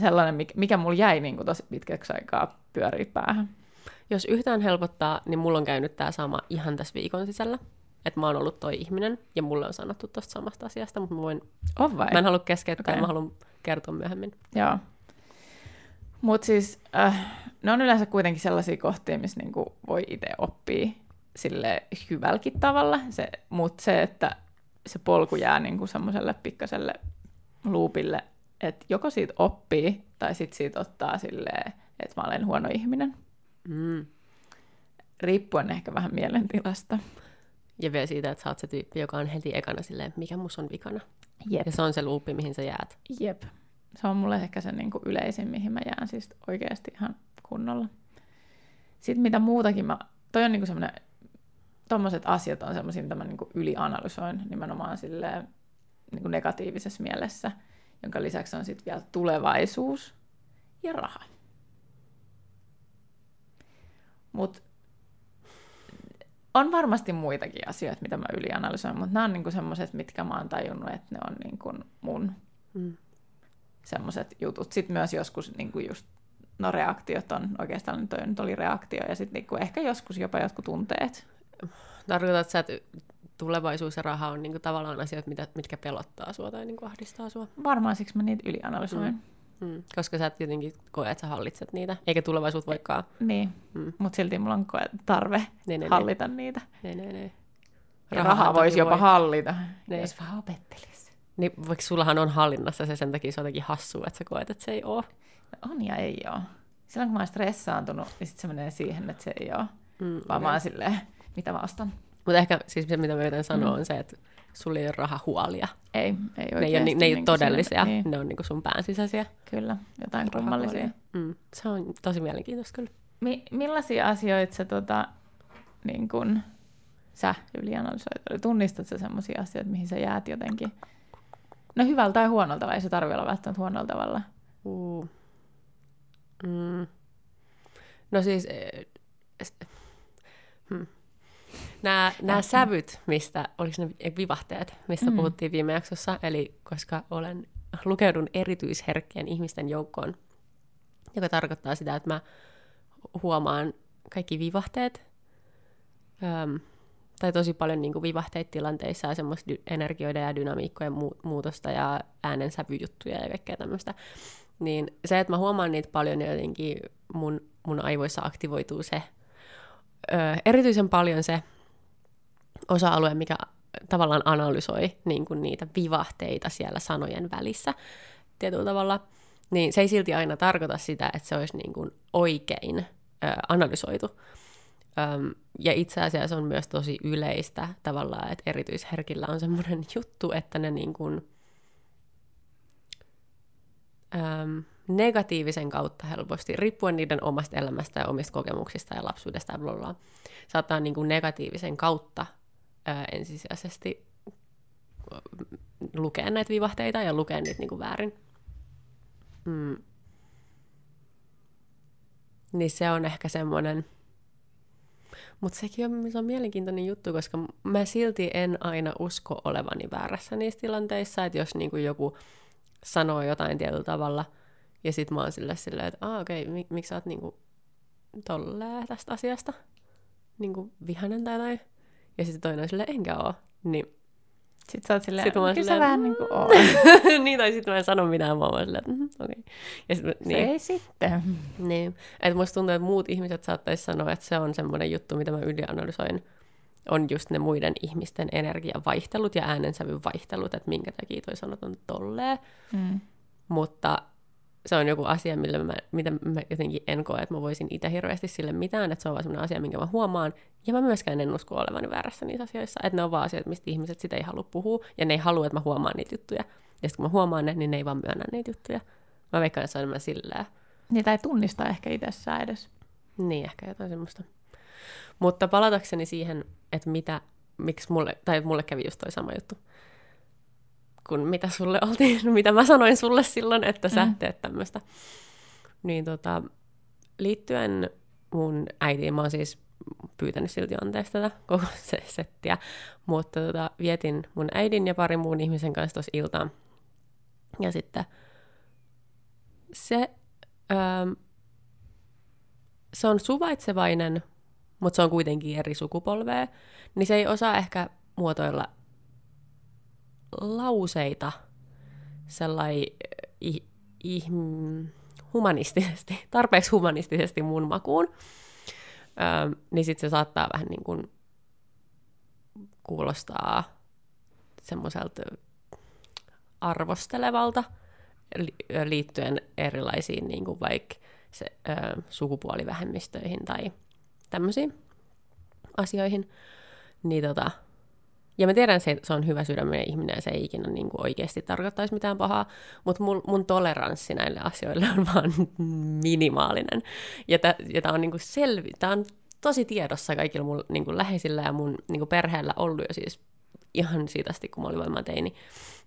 sellainen, mikä, mikä mulla jäi niin kuin, tosi pitkäksi aikaa pyörii päähän. Jos yhtään helpottaa, niin mulla on käynyt tämä sama ihan tässä viikon sisällä. Että mä oon ollut toi ihminen, ja mulle on sanottu tuosta samasta asiasta, mutta mä voin... On vai? Mä en halua keskeyttää, okay. mä haluan kertoa myöhemmin. Joo. Mutta siis äh, ne on yleensä kuitenkin sellaisia kohtia, missä niinku voi itse oppia sille hyvälläkin tavalla. Se, Mutta se, että se polku jää niinku semmoiselle pikkaselle luupille, että joko siitä oppii, tai sitten siitä ottaa silleen, että mä olen huono ihminen. Mm. Riippuen ehkä vähän mielentilasta. Ja vielä siitä, että sä oot se tyyppi, joka on heti ekana silleen, mikä mus on vikana. Jep. Ja se on se luuppi, mihin sä jäät. Jep. Se on mulle ehkä se niin kuin yleisin, mihin mä jään siis oikeasti ihan kunnolla. Sitten mitä muutakin mä, toi on niin semmoinen, tommoset asiat on semmoisia, mitä mä niin ylianalysoin nimenomaan silleen niin negatiivisessa mielessä, jonka lisäksi on sitten vielä tulevaisuus ja raha. Mutta on varmasti muitakin asioita, mitä mä ylianalysoin, mutta nämä on niinku semmoiset, mitkä mä oon tajunnut, että ne on niinku mun mm. semmoiset jutut. Sitten myös joskus niinku just, no reaktiot on, oikeastaan toi nyt oli reaktio, ja sitten niinku ehkä joskus jopa jotkut tunteet. Tarkoitat sä, että tulevaisuus ja raha on niinku tavallaan asioita, mitkä pelottaa sua tai niinku ahdistaa sua? Varmaan siksi mä niitä ylianalysoin. Mm. Mm, koska sä et jotenkin koe, että sä hallitset niitä, eikä tulevaisuus voikaan. Niin, mm. mutta silti mulla on koe tarve ne, ne, hallita ne. niitä. Ne, ne, ne. Ja rahaa voisi jopa voi. hallita, ne. jos vähän opettelisi. Niin, vaikka sullahan on hallinnassa se, sen takia se on jotenkin hassua, että sä koet, että se ei ole. On ja ei ole. Silloin kun mä oon stressaantunut, niin sitten se menee siihen, että se ei ole. Mm, Vaan okay. mä oon silleen, mitä vastaan. Mutta ehkä siis se, mitä mä yritän sanoa, mm. on se, että sulla ei ole rahahuolia. Ei, ei oikeasti. Ne ei ole, ne ei niin todellisia, niin. ne on niin sun pään sisäisiä. Kyllä, jotain kummallisia. Mm. Se on tosi mielenkiintoista kyllä. Mi- millaisia asioita sä, tota, niin kun, sä ylianalysoit? Tunnistat sä sellaisia asioita, mihin sä jäät jotenkin? No hyvällä tai huonolla tavalla, ei se tarvitse olla välttämättä huonolla tavalla. Uh. Mm. No siis... Nämä, nämä sävyt, mistä, oliko ne vivahteet, mistä mm. puhuttiin viime jaksossa, eli koska olen lukeudun erityisherkkien ihmisten joukkoon, joka tarkoittaa sitä, että mä huomaan kaikki vivahteet, öm, tai tosi paljon niin kuin vivahteita tilanteissa ja semmoista dy- energioiden ja dynamiikkojen mu- muutosta ja äänensävyjuttuja ja kaikkea tämmöistä. Niin se, että mä huomaan niitä paljon, niin jotenkin mun, mun aivoissa aktivoituu se, ö, erityisen paljon se osa-alue, mikä tavallaan analysoi niin kuin niitä vivahteita siellä sanojen välissä tietyllä tavalla, niin se ei silti aina tarkoita sitä, että se olisi niin kuin oikein ö, analysoitu. Öm, ja itse asiassa on myös tosi yleistä tavallaan, että erityisherkillä on semmoinen juttu, että ne niin kuin, öm, negatiivisen kautta helposti, riippuen niiden omasta elämästä ja omista kokemuksista ja lapsuudesta ja bla saattaa niin kuin negatiivisen kautta ää, ensisijaisesti lukea näitä vivahteita ja lukea niitä niin kuin väärin. Mm. Niin se on ehkä semmoinen... Mutta sekin on, se on mielenkiintoinen juttu, koska mä silti en aina usko olevani väärässä niissä tilanteissa, että jos niinku joku sanoo jotain tietyllä tavalla – ja sit mä oon sille että ah, okei, okay, mik, miksi sä oot niinku tolleen tästä asiasta? Niinku vihanen tai jotain. Ja sitten toinen on silleen, enkä oo. Niin sitten sä oot silleen, sit kyllä silleen, vähän niin kuin oo. niin, tai sitten mä en sano mitään, mä oon silleen, mm, okei. Okay. Ja sit, niin. Se ei sitten. Niin. Että musta tuntuu, että muut ihmiset saattaisi sanoa, että se on semmoinen juttu, mitä mä ylianalysoin, on just ne muiden ihmisten energiavaihtelut ja äänensävyn vaihtelut, että minkä takia toi sanot on tolleen. Mm. Mutta se on joku asia, millä mä, mitä mä jotenkin en koe, että mä voisin itse hirveästi sille mitään, että se on vaan sellainen asia, minkä mä huomaan, ja mä myöskään en usko olevani väärässä niissä asioissa, että ne on vaan asioita, mistä ihmiset sitä ei halua puhua, ja ne ei halua, että mä huomaan niitä juttuja. Ja sitten kun mä huomaan ne, niin ne ei vaan myönnä niitä juttuja. Mä veikkaan, että se on enemmän silleen. Niitä ei tunnista ehkä itsessään edes. Niin, ehkä jotain semmoista. Mutta palatakseni siihen, että mitä, miksi mulle, tai mulle kävi just toi sama juttu, kun mitä sulle oltiin, mitä mä sanoin sulle silloin, että sä mm. teet tämmöistä. Niin tota, liittyen mun äitiin, mä oon siis pyytänyt silti anteeksi tätä koko se settiä, mutta tota, vietin mun äidin ja pari muun ihmisen kanssa tuossa iltaan. Ja sitten se, öö, se on suvaitsevainen, mutta se on kuitenkin eri sukupolvea, niin se ei osaa ehkä muotoilla lauseita sellainen humanistisesti, tarpeeksi humanistisesti mun makuun, öö, niin sitten se saattaa vähän niin kuin kuulostaa semmoiselta arvostelevalta liittyen erilaisiin niin kuin vaikka se, ö, sukupuolivähemmistöihin tai tämmöisiin asioihin. Niin tota, ja mä tiedän, että se on hyvä sydäminen ihminen ja se ei ikinä niin kuin oikeasti tarkoittaisi mitään pahaa, mutta mun, mun toleranssi näille asioille on vaan minimaalinen. Ja tämä on, niin kuin selvi, on tosi tiedossa kaikilla mun niin kuin läheisillä ja mun niin kuin perheellä ollut jo siis ihan siitä asti, kun mä olin voimaan teini,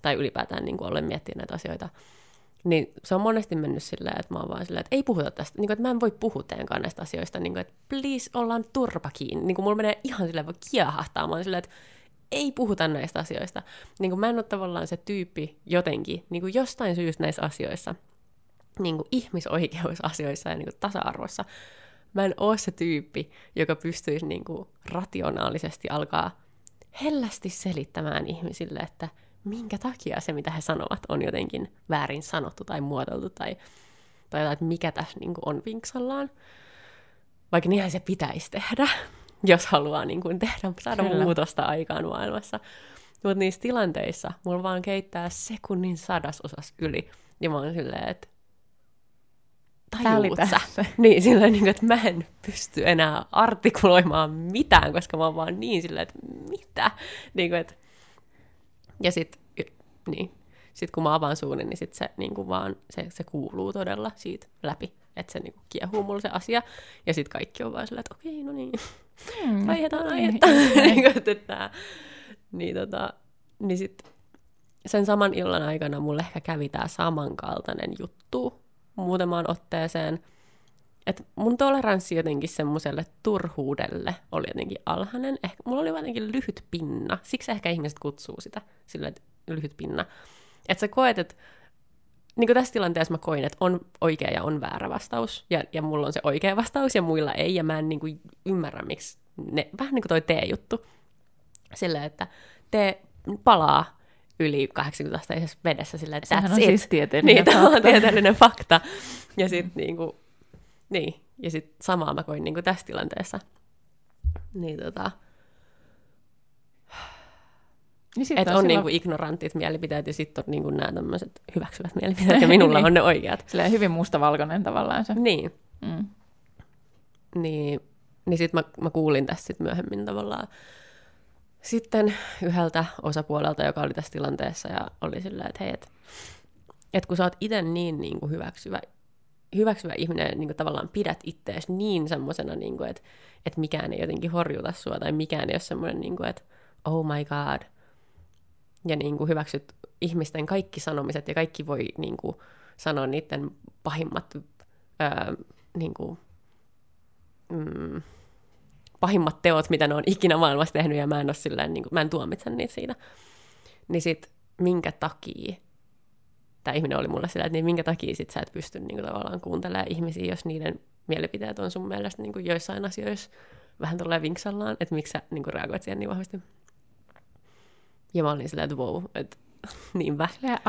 tai ylipäätään niin kuin olen miettinyt näitä asioita. Niin se on monesti mennyt silleen, että mä oon vaan silleen, että ei puhuta tästä, niin kuin, että mä en voi puhua teidän näistä asioista, niin kuin, että please, ollaan turpa kiinni. Niin kuin mulla menee ihan silleen, voi kiehahtaa, mä oon silleen, että ei puhuta näistä asioista. Niin kuin mä en ole tavallaan se tyyppi jotenkin, niin kuin jostain syystä näissä asioissa, niin kuin ihmisoikeusasioissa ja niin kuin tasa-arvossa, mä en ole se tyyppi, joka pystyisi niin kuin rationaalisesti alkaa hellästi selittämään ihmisille, että minkä takia se, mitä he sanovat, on jotenkin väärin sanottu tai muotoiltu tai, tai että mikä tässä niin kuin on vinksallaan. Vaikka niinhän se pitäisi tehdä jos haluaa niin kuin tehdä, saada Kyllä. muutosta aikaan maailmassa. Mutta niissä tilanteissa mulla vaan keittää sekunnin sadasosas yli. Ja mä oon silleen, että tajuut sä? Niin, silleen, niin kuin, että mä en pysty enää artikuloimaan mitään, koska mä oon vaan niin silleen, että mitä? Niin kuin, että... Ja sit, niin, sit kun mä avaan suuni, niin sit se, niin kuin vaan, se, se kuuluu todella siitä läpi että se niinku kiehuu mulle se asia. Ja sitten kaikki on vaan silleen, että okei, no niin, mm, vaihdetaan aihetta. niin, että, niin, tota, niin sit sen saman illan aikana mulle ehkä kävi tämä samankaltainen juttu muutamaan otteeseen. Että mun toleranssi jotenkin semmoiselle turhuudelle oli jotenkin alhainen. Ehkä mulla oli jotenkin lyhyt pinna. Siksi ehkä ihmiset kutsuu sitä sillä, että lyhyt pinna. Että sä koet, että niin kuin tässä tilanteessa mä koin, että on oikea ja on väärä vastaus, ja, ja mulla on se oikea vastaus, ja muilla ei, ja mä en niin kuin ymmärrä, miksi ne, vähän niin kuin toi tee-juttu, sillä että te palaa yli 80 asteisessa vedessä sillä, että Sehän on it. siis tieteellinen niin, fakta. on tieteellinen fakta. Ja sitten mm. niin kuin, niin, ja sit samaa mä koin niin kuin tässä tilanteessa. Niin tota, niin että on silloin... niinku ignorantit mielipiteet ja sitten on niinku nämä tämmöiset hyväksyvät mielipiteet ja minulla niin. on ne oikeat. Silleen hyvin mustavalkoinen tavallaan se. Niin. Mm. Niin, niin sitten mä, mä kuulin tässä sit myöhemmin tavallaan sitten yhdeltä osapuolelta, joka oli tässä tilanteessa ja oli silleen, että hei, että et kun sä oot itse niin, niin kuin hyväksyvä, hyväksyvä ihminen, niin kuin tavallaan pidät ittees niin semmoisena, niin kuin, että, että mikään ei jotenkin horjuta sua tai mikään ei ole semmoinen, niin kuin, että oh my god, ja niin kuin hyväksyt ihmisten kaikki sanomiset ja kaikki voi niin kuin, sanoa niiden pahimmat, ää, niin kuin, mm, pahimmat teot, mitä ne on ikinä maailmassa tehnyt, ja mä en, silleen, niin kuin, mä en tuomitse niitä siitä. Niin sit minkä takia, tämä ihminen oli mulle sillä, että niin minkä takia sit sä et pysty niin kuin, tavallaan kuuntelemaan ihmisiä, jos niiden mielipiteet on sun mielestä niin kuin joissain asioissa vähän tulee vinksallaan, että miksi sä niin kuin, reagoit siihen niin vahvasti. Ja mä olin silleen, että wow, että niinpä.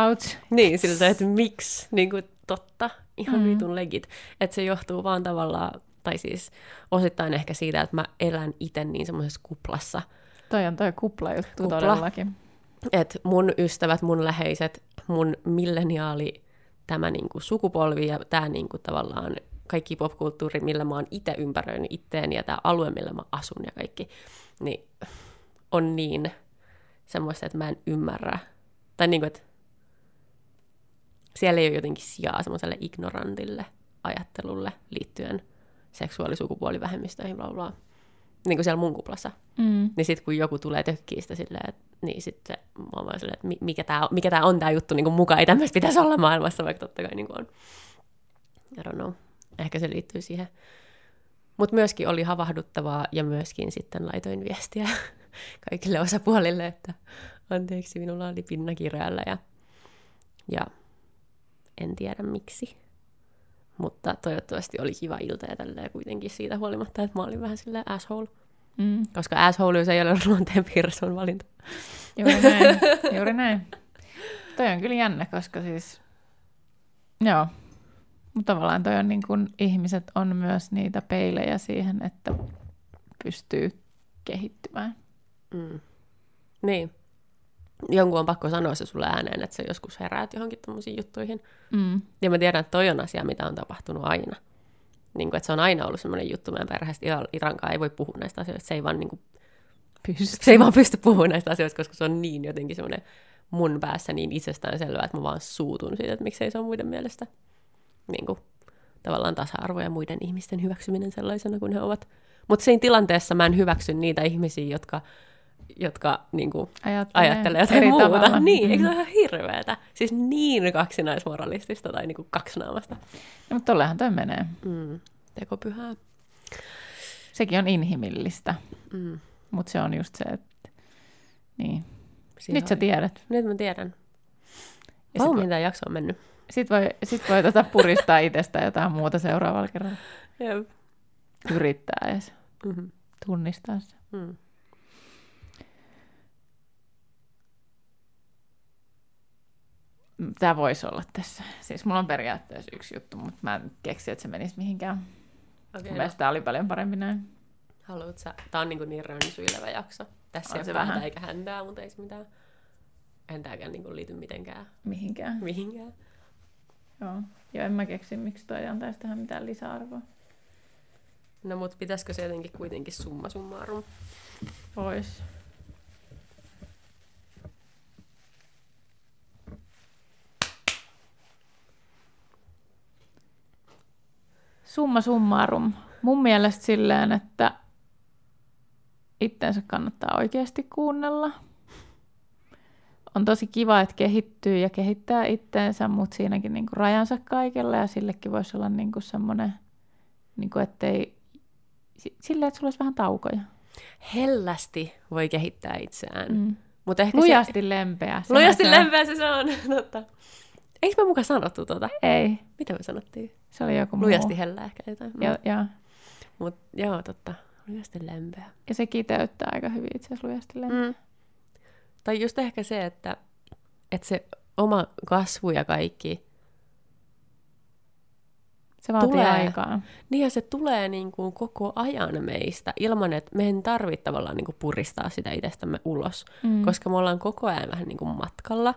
Ouch. Niin, siltä, että miksi, niin kuin totta, ihan mm. vitun legit. Että se johtuu vaan tavallaan, tai siis osittain ehkä siitä, että mä elän itse niin semmoisessa kuplassa. Toi on toi kupla-juttu Kupla. todellakin. Että mun ystävät, mun läheiset, mun milleniaali, tämä niinku sukupolvi ja tämä niinku tavallaan kaikki popkulttuuri, millä mä oon itse ympäröinyt itteeni ja tämä alue, millä mä asun ja kaikki, niin on niin semmoista, että mä en ymmärrä. Tai niin kuin, että siellä ei ole jotenkin sijaa semmoiselle ignorantille ajattelulle liittyen seksuaalisukupuolivähemmistöihin, bla bla. niin kuin siellä mun kuplassa. Mm. Niin sitten kun joku tulee tökkii sitä silleen, että niin sitten mä oon vaan silleen, että mikä tämä mikä tää on tämä juttu niin kuin mukaan, ei tämmöistä pitäisi olla maailmassa, vaikka totta kai niin kuin on. I don't know. Ehkä se liittyy siihen. Mutta myöskin oli havahduttavaa ja myöskin sitten laitoin viestiä kaikille osapuolille, että anteeksi, minulla oli pinna kireällä ja, ja en tiedä miksi. Mutta toivottavasti oli kiva ilta ja tälleen kuitenkin siitä huolimatta, että mä olin vähän silleen asshole. Mm. Koska asshole ei ole luonteen piirre, on valinta. Juuri näin, juuri näin. Toi on kyllä jännä, koska siis, joo, mutta tavallaan toi on niin kuin, ihmiset on myös niitä peilejä siihen, että pystyy kehittymään. Mm. Niin. Jonkun on pakko sanoa se sulle ääneen, että sä joskus heräät johonkin tommosiin juttuihin. Mm. Ja mä tiedän, että toi on asia, mitä on tapahtunut aina. Niin kuin, että se on aina ollut semmoinen juttu meidän perheestä. Irankaan ei voi puhua näistä asioista. Se ei vaan, niin kuin, Pysty. se ei vaan pysty puhumaan näistä asioista, koska se on niin jotenkin semmoinen mun päässä niin itsestäänselvää, että mä vaan suutun siitä, että miksei se on muiden mielestä niin kuin, tavallaan tasa-arvo ja muiden ihmisten hyväksyminen sellaisena kuin he ovat. Mutta siinä tilanteessa mä en hyväksy niitä ihmisiä, jotka, jotka niin kuin, Ajattelee, ajattelee jotain eri muuta. tavalla. Niin, eikö se Mm. ole ihan hirveetä? Siis niin kaksinaismoralistista tai niin kuin kaksinaamasta. No, mutta tollehan toi menee. Mm. Tekopyhää. Sekin on inhimillistä, Mm. mutta se on just se, että niin. Siinä Nyt sä on- tiedät. Nyt mä tiedän. Ja Vau, mitä jakso on mennyt. sit voi, sit voi tota puristaa itsestä jotain muuta seuraavalla kerralla. Jep. Yrittää edes Mm-hmm. tunnistaa se. Mm. Tämä voisi olla tässä. Siis mulla on periaatteessa yksi juttu, mutta mä en keksi, että se menisi mihinkään. Okei, Mun no, tämä oli paljon parempi näin. haluat sä? Tää on niin, niin rönsyilevä jakso. Tässä On ei se vähän. eikä häntää, mutta ei se mitään. En tääkään niin liity mitenkään Mihinkään. mihinkään. Joo. Joo, en mä keksi, miksi toi antaisi tähän mitään lisäarvoa. No mut pitäisikö se jotenkin kuitenkin summa summarum? Pois. Summa summarum. Mun mielestä silleen, että itteensä kannattaa oikeasti kuunnella. On tosi kiva, että kehittyy ja kehittää itteensä, mutta siinäkin niinku rajansa kaikella ja sillekin voisi olla niinku semmoinen, niinku ettei, si- silleen, että sulla olisi vähän taukoja. Hellästi voi kehittää itseään. Mm. Ehkä Lujasti lempeä. se... sehän Lujasti se lempeä se, se on, totta. Eikö me mukaan sanottu tuota? Ei, Mitä me sanottiin? Se oli joku muu. Lujasti hellä ehkä jotain. Ja, ja, Mut joo, totta. Lujasti lempeä. ja se kiteyttää aika hyvin itse asiassa lujasti lempeä. Mm. Tai just ehkä se, että, että se oma kasvu ja kaikki, Se vaatii Tulee. aikaa. niin ja se tulee niin kuin koko ajan meistä ilman, että me en tarvitse tavallaan niin kuin puristaa sitä itsestämme ulos, Mm. koska me ollaan koko ajan vähän niin kuin matkalla.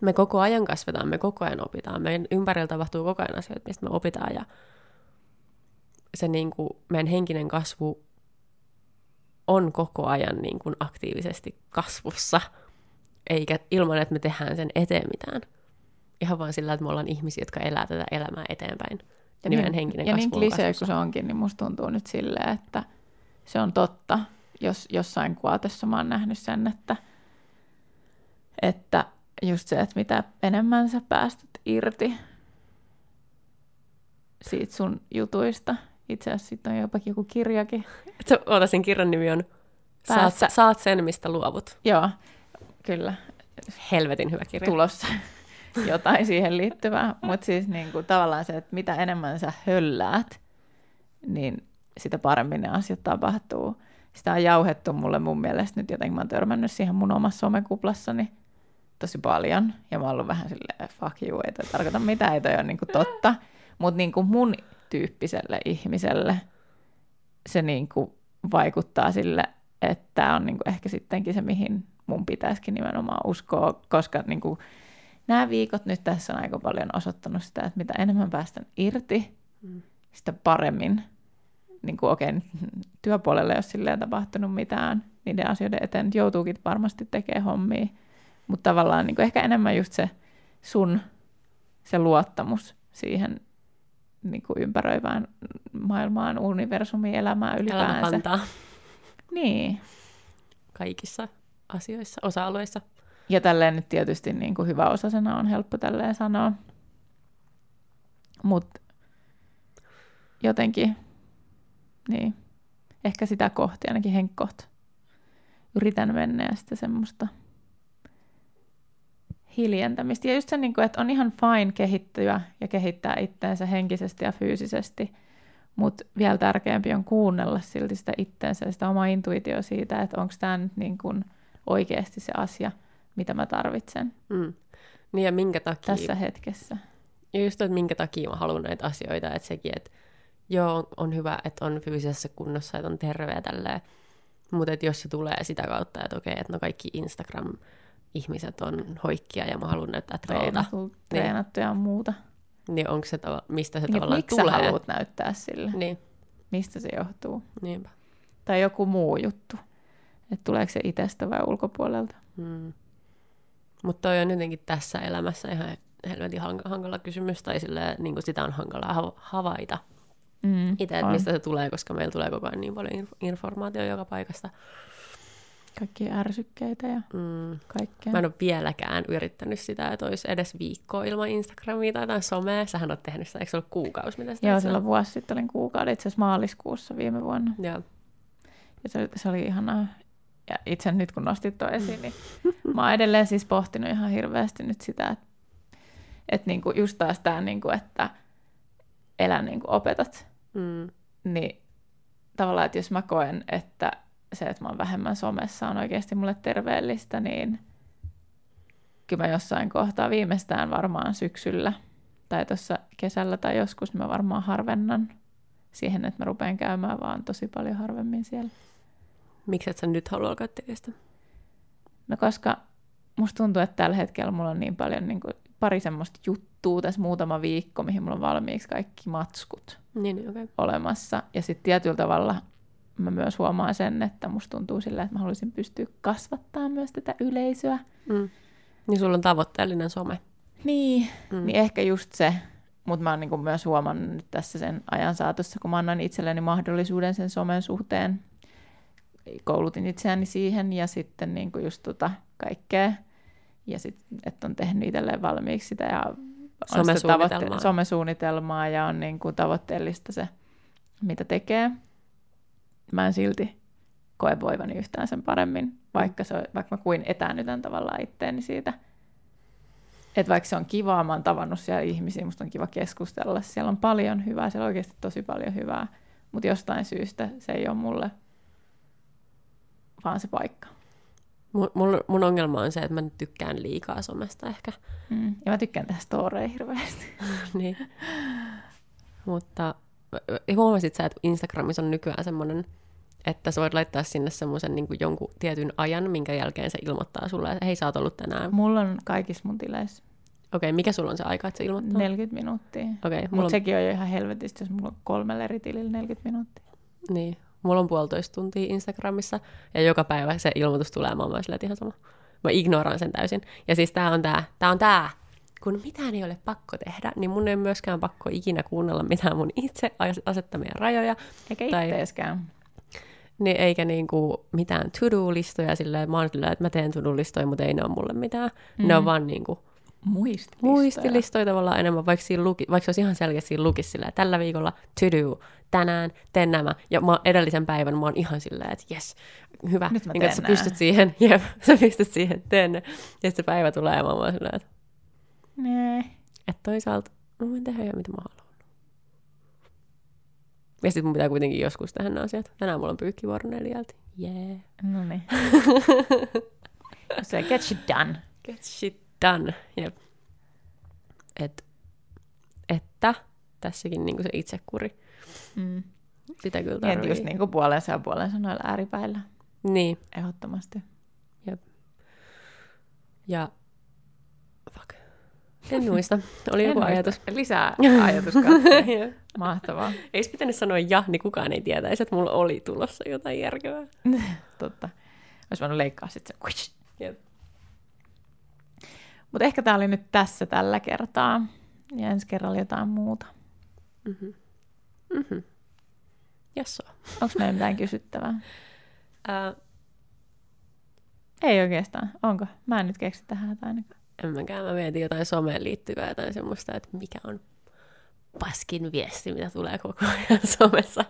Me koko ajan kasvetaan, me koko ajan opitaan. Meidän ympärillä tapahtuu koko ajan asioita, mistä me opitaan ja se niin kuin meidän henkinen kasvu on koko ajan niin kuin aktiivisesti kasvussa, eikä ilman, että me tehdään sen eteen mitään. Ihan vaan sillä, että me ollaan ihmisiä, jotka elää tätä elämää eteenpäin. Ja niin meidän henkinen ja kasvu niin on klisee kuin se onkin, niin musta tuntuu nyt silleen, että se on totta. Jos jossain kuotessa mä oon nähnyt sen, että, että just se, että mitä enemmän sä päästät irti siitä sun jutuista. Itse asiassa siitä on jopa joku kirjakin. Se, oota, sen kirjan nimi on saat, saat sen, mistä luovut. Joo, kyllä. Helvetin hyvä kirja. tulossa jotain siihen liittyvää. Mutta siis niin kuin, tavallaan se, että mitä enemmän sä hölläät, niin sitä paremmin ne asiat tapahtuu. Sitä on jauhettu mulle mun mielestä nyt jotenkin, mä oon törmännyt siihen mun omassa somekuplassani tosi paljon. Ja mä oon ollut vähän silleen, fuck you, ei toi tarkoita mitään, ei toi ole niin kuin totta. Mutta niin kuin mun tyyppiselle ihmiselle se niin kuin vaikuttaa sille, että tämä on niin kuin ehkä sittenkin se, mihin mun pitäisikin nimenomaan uskoa, koska niin kuin nämä viikot nyt tässä on aika paljon osoittanut sitä, että mitä enemmän päästän irti, Mm. sitä paremmin. Niin kuin, okei, nyt työpuolelle ei ole silleen tapahtunut mitään niiden asioiden eteen, joutuukin varmasti tekemään hommia, mutta tavallaan niin kuin ehkä enemmän just se sun se luottamus siihen niin kuin ympäröivään maailmaan, universumiin, elämään ylipäänsä. kantaa. Niin. Kaikissa asioissa, osa-alueissa. Ja tälleen nyt tietysti niin kuin hyvä osasena on helppo tälleen sanoa. Mutta jotenkin, niin, ehkä sitä kohti, ainakin henkkoht. Yritän mennä ja sitten semmoista hiljentämistä. Ja just se, niin kuin, että on ihan fine kehittyä ja kehittää itteensä henkisesti ja fyysisesti, mutta vielä tärkeämpi on kuunnella silti sitä itteensä ja sitä omaa intuitio siitä, että onko tämä nyt niin kuin oikeasti se asia, mitä mä tarvitsen. Mm. Niin ja minkä takia... Tässä hetkessä. Ja just, että minkä takia mä haluan näitä asioita, että sekin, että joo, on hyvä, että on fyysisessä kunnossa, että on terve ja tälleen, mutta jos se tulee sitä kautta, että okei, että no kaikki Instagram ihmiset on hoikkia ja mä haluan näyttää tuolta. Treenattu niin, ja muuta. Niin onko se tava- mistä se niin, tavallaan miksi tulee? Miksi haluat näyttää sille? Niin. Mistä se johtuu? Niinpä. Tai joku muu juttu. Että tuleeko se itsestä vai ulkopuolelta? Hmm. Mutta toi on jotenkin tässä elämässä ihan helvetin hankala kysymys, tai sille, niin kuin sitä on hankala havaita mm, itse, että mistä se tulee, koska meillä tulee koko ajan niin paljon informaatiota joka paikasta. Kaikki ärsykkeitä ja mm. kaikkea. Mä en ole vieläkään yrittänyt sitä, että olisi edes viikkoa ilman Instagramia tai jotain somea. Sähän oot tehnyt sitä, eikö se ollut kuukausi? Mitä Joo, silloin vuosi sitten olin kuukauden, itse asiassa maaliskuussa viime vuonna. Joo. Ja se, se oli ihanaa. Ja itse nyt kun nostit tuon esiin, niin mä oon edelleen siis pohtinut ihan hirveästi nyt sitä, että, että niinku just taas tämä, niinku, että elä niin kuin opetat. Mm. Niin tavallaan, että jos mä koen, että se, että mä oon vähemmän somessa on oikeasti mulle terveellistä, niin kyllä mä jossain kohtaa viimeistään varmaan syksyllä tai tuossa kesällä tai joskus niin mä varmaan harvennan siihen, että mä rupean käymään vaan tosi paljon harvemmin siellä. Miksi et sä nyt halua alkaa tekemään No koska musta tuntuu, että tällä hetkellä mulla on niin paljon niin kuin, pari semmoista juttua tässä muutama viikko, mihin mulla on valmiiksi kaikki matskut niin, niin okay. olemassa. Ja sitten tietyllä tavalla mä myös huomaan sen, että musta tuntuu sillä, että mä haluaisin pystyä kasvattaa myös tätä yleisöä. Mm. Niin sulla on tavoitteellinen some. Niin, mm. niin ehkä just se. Mutta mä oon niinku myös huomannut nyt tässä sen ajan saatossa, kun mä annan itselleni mahdollisuuden sen somen suhteen. Koulutin itseäni siihen ja sitten niinku just tota kaikkea. Ja sitten, että on tehnyt itselleen valmiiksi sitä ja somesuunnitelmaa. Tavoitte- somesuunnitelmaa ja on niin kuin tavoitteellista se, mitä tekee. Mä en silti koe voivani yhtään sen paremmin, vaikka, se, vaikka mä kuin etäännytän tavallaan itteeni siitä. Että vaikka se on kivaa, mä oon tavannut siellä ihmisiä, musta on kiva keskustella. Siellä on paljon hyvää, siellä on oikeasti tosi paljon hyvää, mutta jostain syystä se ei ole mulle vaan se paikka. Mun, mun, ongelma on se, että mä nyt tykkään liikaa somesta ehkä. Mm. Ja mä tykkään tehdä storeja hirveästi. niin. Mutta huomasit sä, että Instagramissa on nykyään semmoinen, että sä voit laittaa sinne semmoisen niin jonkun tietyn ajan, minkä jälkeen se ilmoittaa sulle, että hei, sä oot ollut tänään. Mulla on kaikissa mun tileissä. Okei, okay, mikä sulla on se aika, että se ilmoittaa? 40 minuuttia. Okay, Mutta on... sekin on jo ihan helvetistä, jos mulla on kolmella eri tilillä 40 minuuttia. Niin, Mulla on puolitoista tuntia Instagramissa ja joka päivä se ilmoitus tulee, mä oon ihan sama. Mä ignoraan sen täysin. Ja siis tää on tää, tää on tää, kun mitään ei ole pakko tehdä, niin mun ei myöskään pakko ikinä kuunnella mitään mun itse asettamia rajoja. Eikä tai, itteeskään. Niin, eikä niinku mitään to-do-listoja silleen, mä oon silleen, että mä teen to-do-listoja, mutta ei ne ole mulle mitään. Mm. Ne on mm. vaan niinku muistilistoja. muistilistoja tavallaan enemmän, vaikka, siinä luki, vaikka se olisi ihan selkeästi siinä lukisi silleen, tällä viikolla to do, tänään teen nämä. Ja mä, edellisen päivän mä oon ihan silleen, että jes, hyvä. Nyt mä niin, että sä pystyt siihen, jep, sä pystyt siihen, teen ne. Ja sitten se päivä tulee ja mä oon silleen, että... Nee. Että toisaalta mä voin tehdä jo mitä mä haluan. Ja sitten mun pitää kuitenkin joskus tehdä nämä asiat. Tänään mulla on pyykkivuoro neljältä. Yeah. No niin. se get shit done. Get shit done, jep. Et, että tässäkin niin se itsekuri. Mm. Sitä kyllä tarvii. Ja just niin kuin puolensa ja puolensa noilla ääripäillä. Niin. Ehdottomasti. Jep. Ja. En muista. Oli joku muista. ajatus. Lisää ajatus Mahtavaa. Ei pitänyt sanoa ja, niin kukaan ei tietäisi, että mulla oli tulossa jotain järkevää. Totta. Olisi voinut leikkaa sitten se. Mutta ehkä tämä oli nyt tässä tällä kertaa. Ja ensi kerralla jotain muuta. Mm-hmm. Mm-hmm. Jasso. Onko meillä mitään kysyttävää? Uh, Ei oikeastaan. Onko? Mä en nyt keksi tähän ainakaan. En mäkään. Mä mietin jotain someen liittyvää jotain semmoista, että mikä on paskin viesti, mitä tulee koko ajan somessa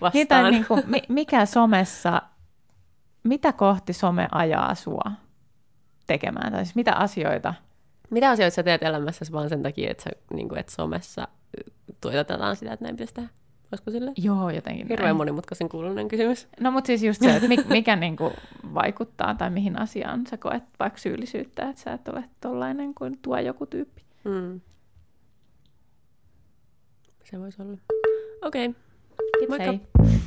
vastaan. Niitä, niin kuin, mikä somessa, mitä kohti some ajaa sua tekemään? Tai siis mitä asioita? Mitä asioita sä teet elämässäsi vaan sen takia, että, sä, niin kuin, että somessa tuotetaan sitä, että näin pitäisi tehdä? Olisiko sille? Joo, jotenkin Hirveän näin. monimutkaisen kuulunen kysymys. No mutta siis just se, että mikä niin kuin vaikuttaa tai mihin asiaan sä koet vaikka syyllisyyttä, että sä et ole tollainen kuin tuo joku tyyppi. Mm. Se voisi olla. Okei. Okay. Kiitos, Moikka. Hei.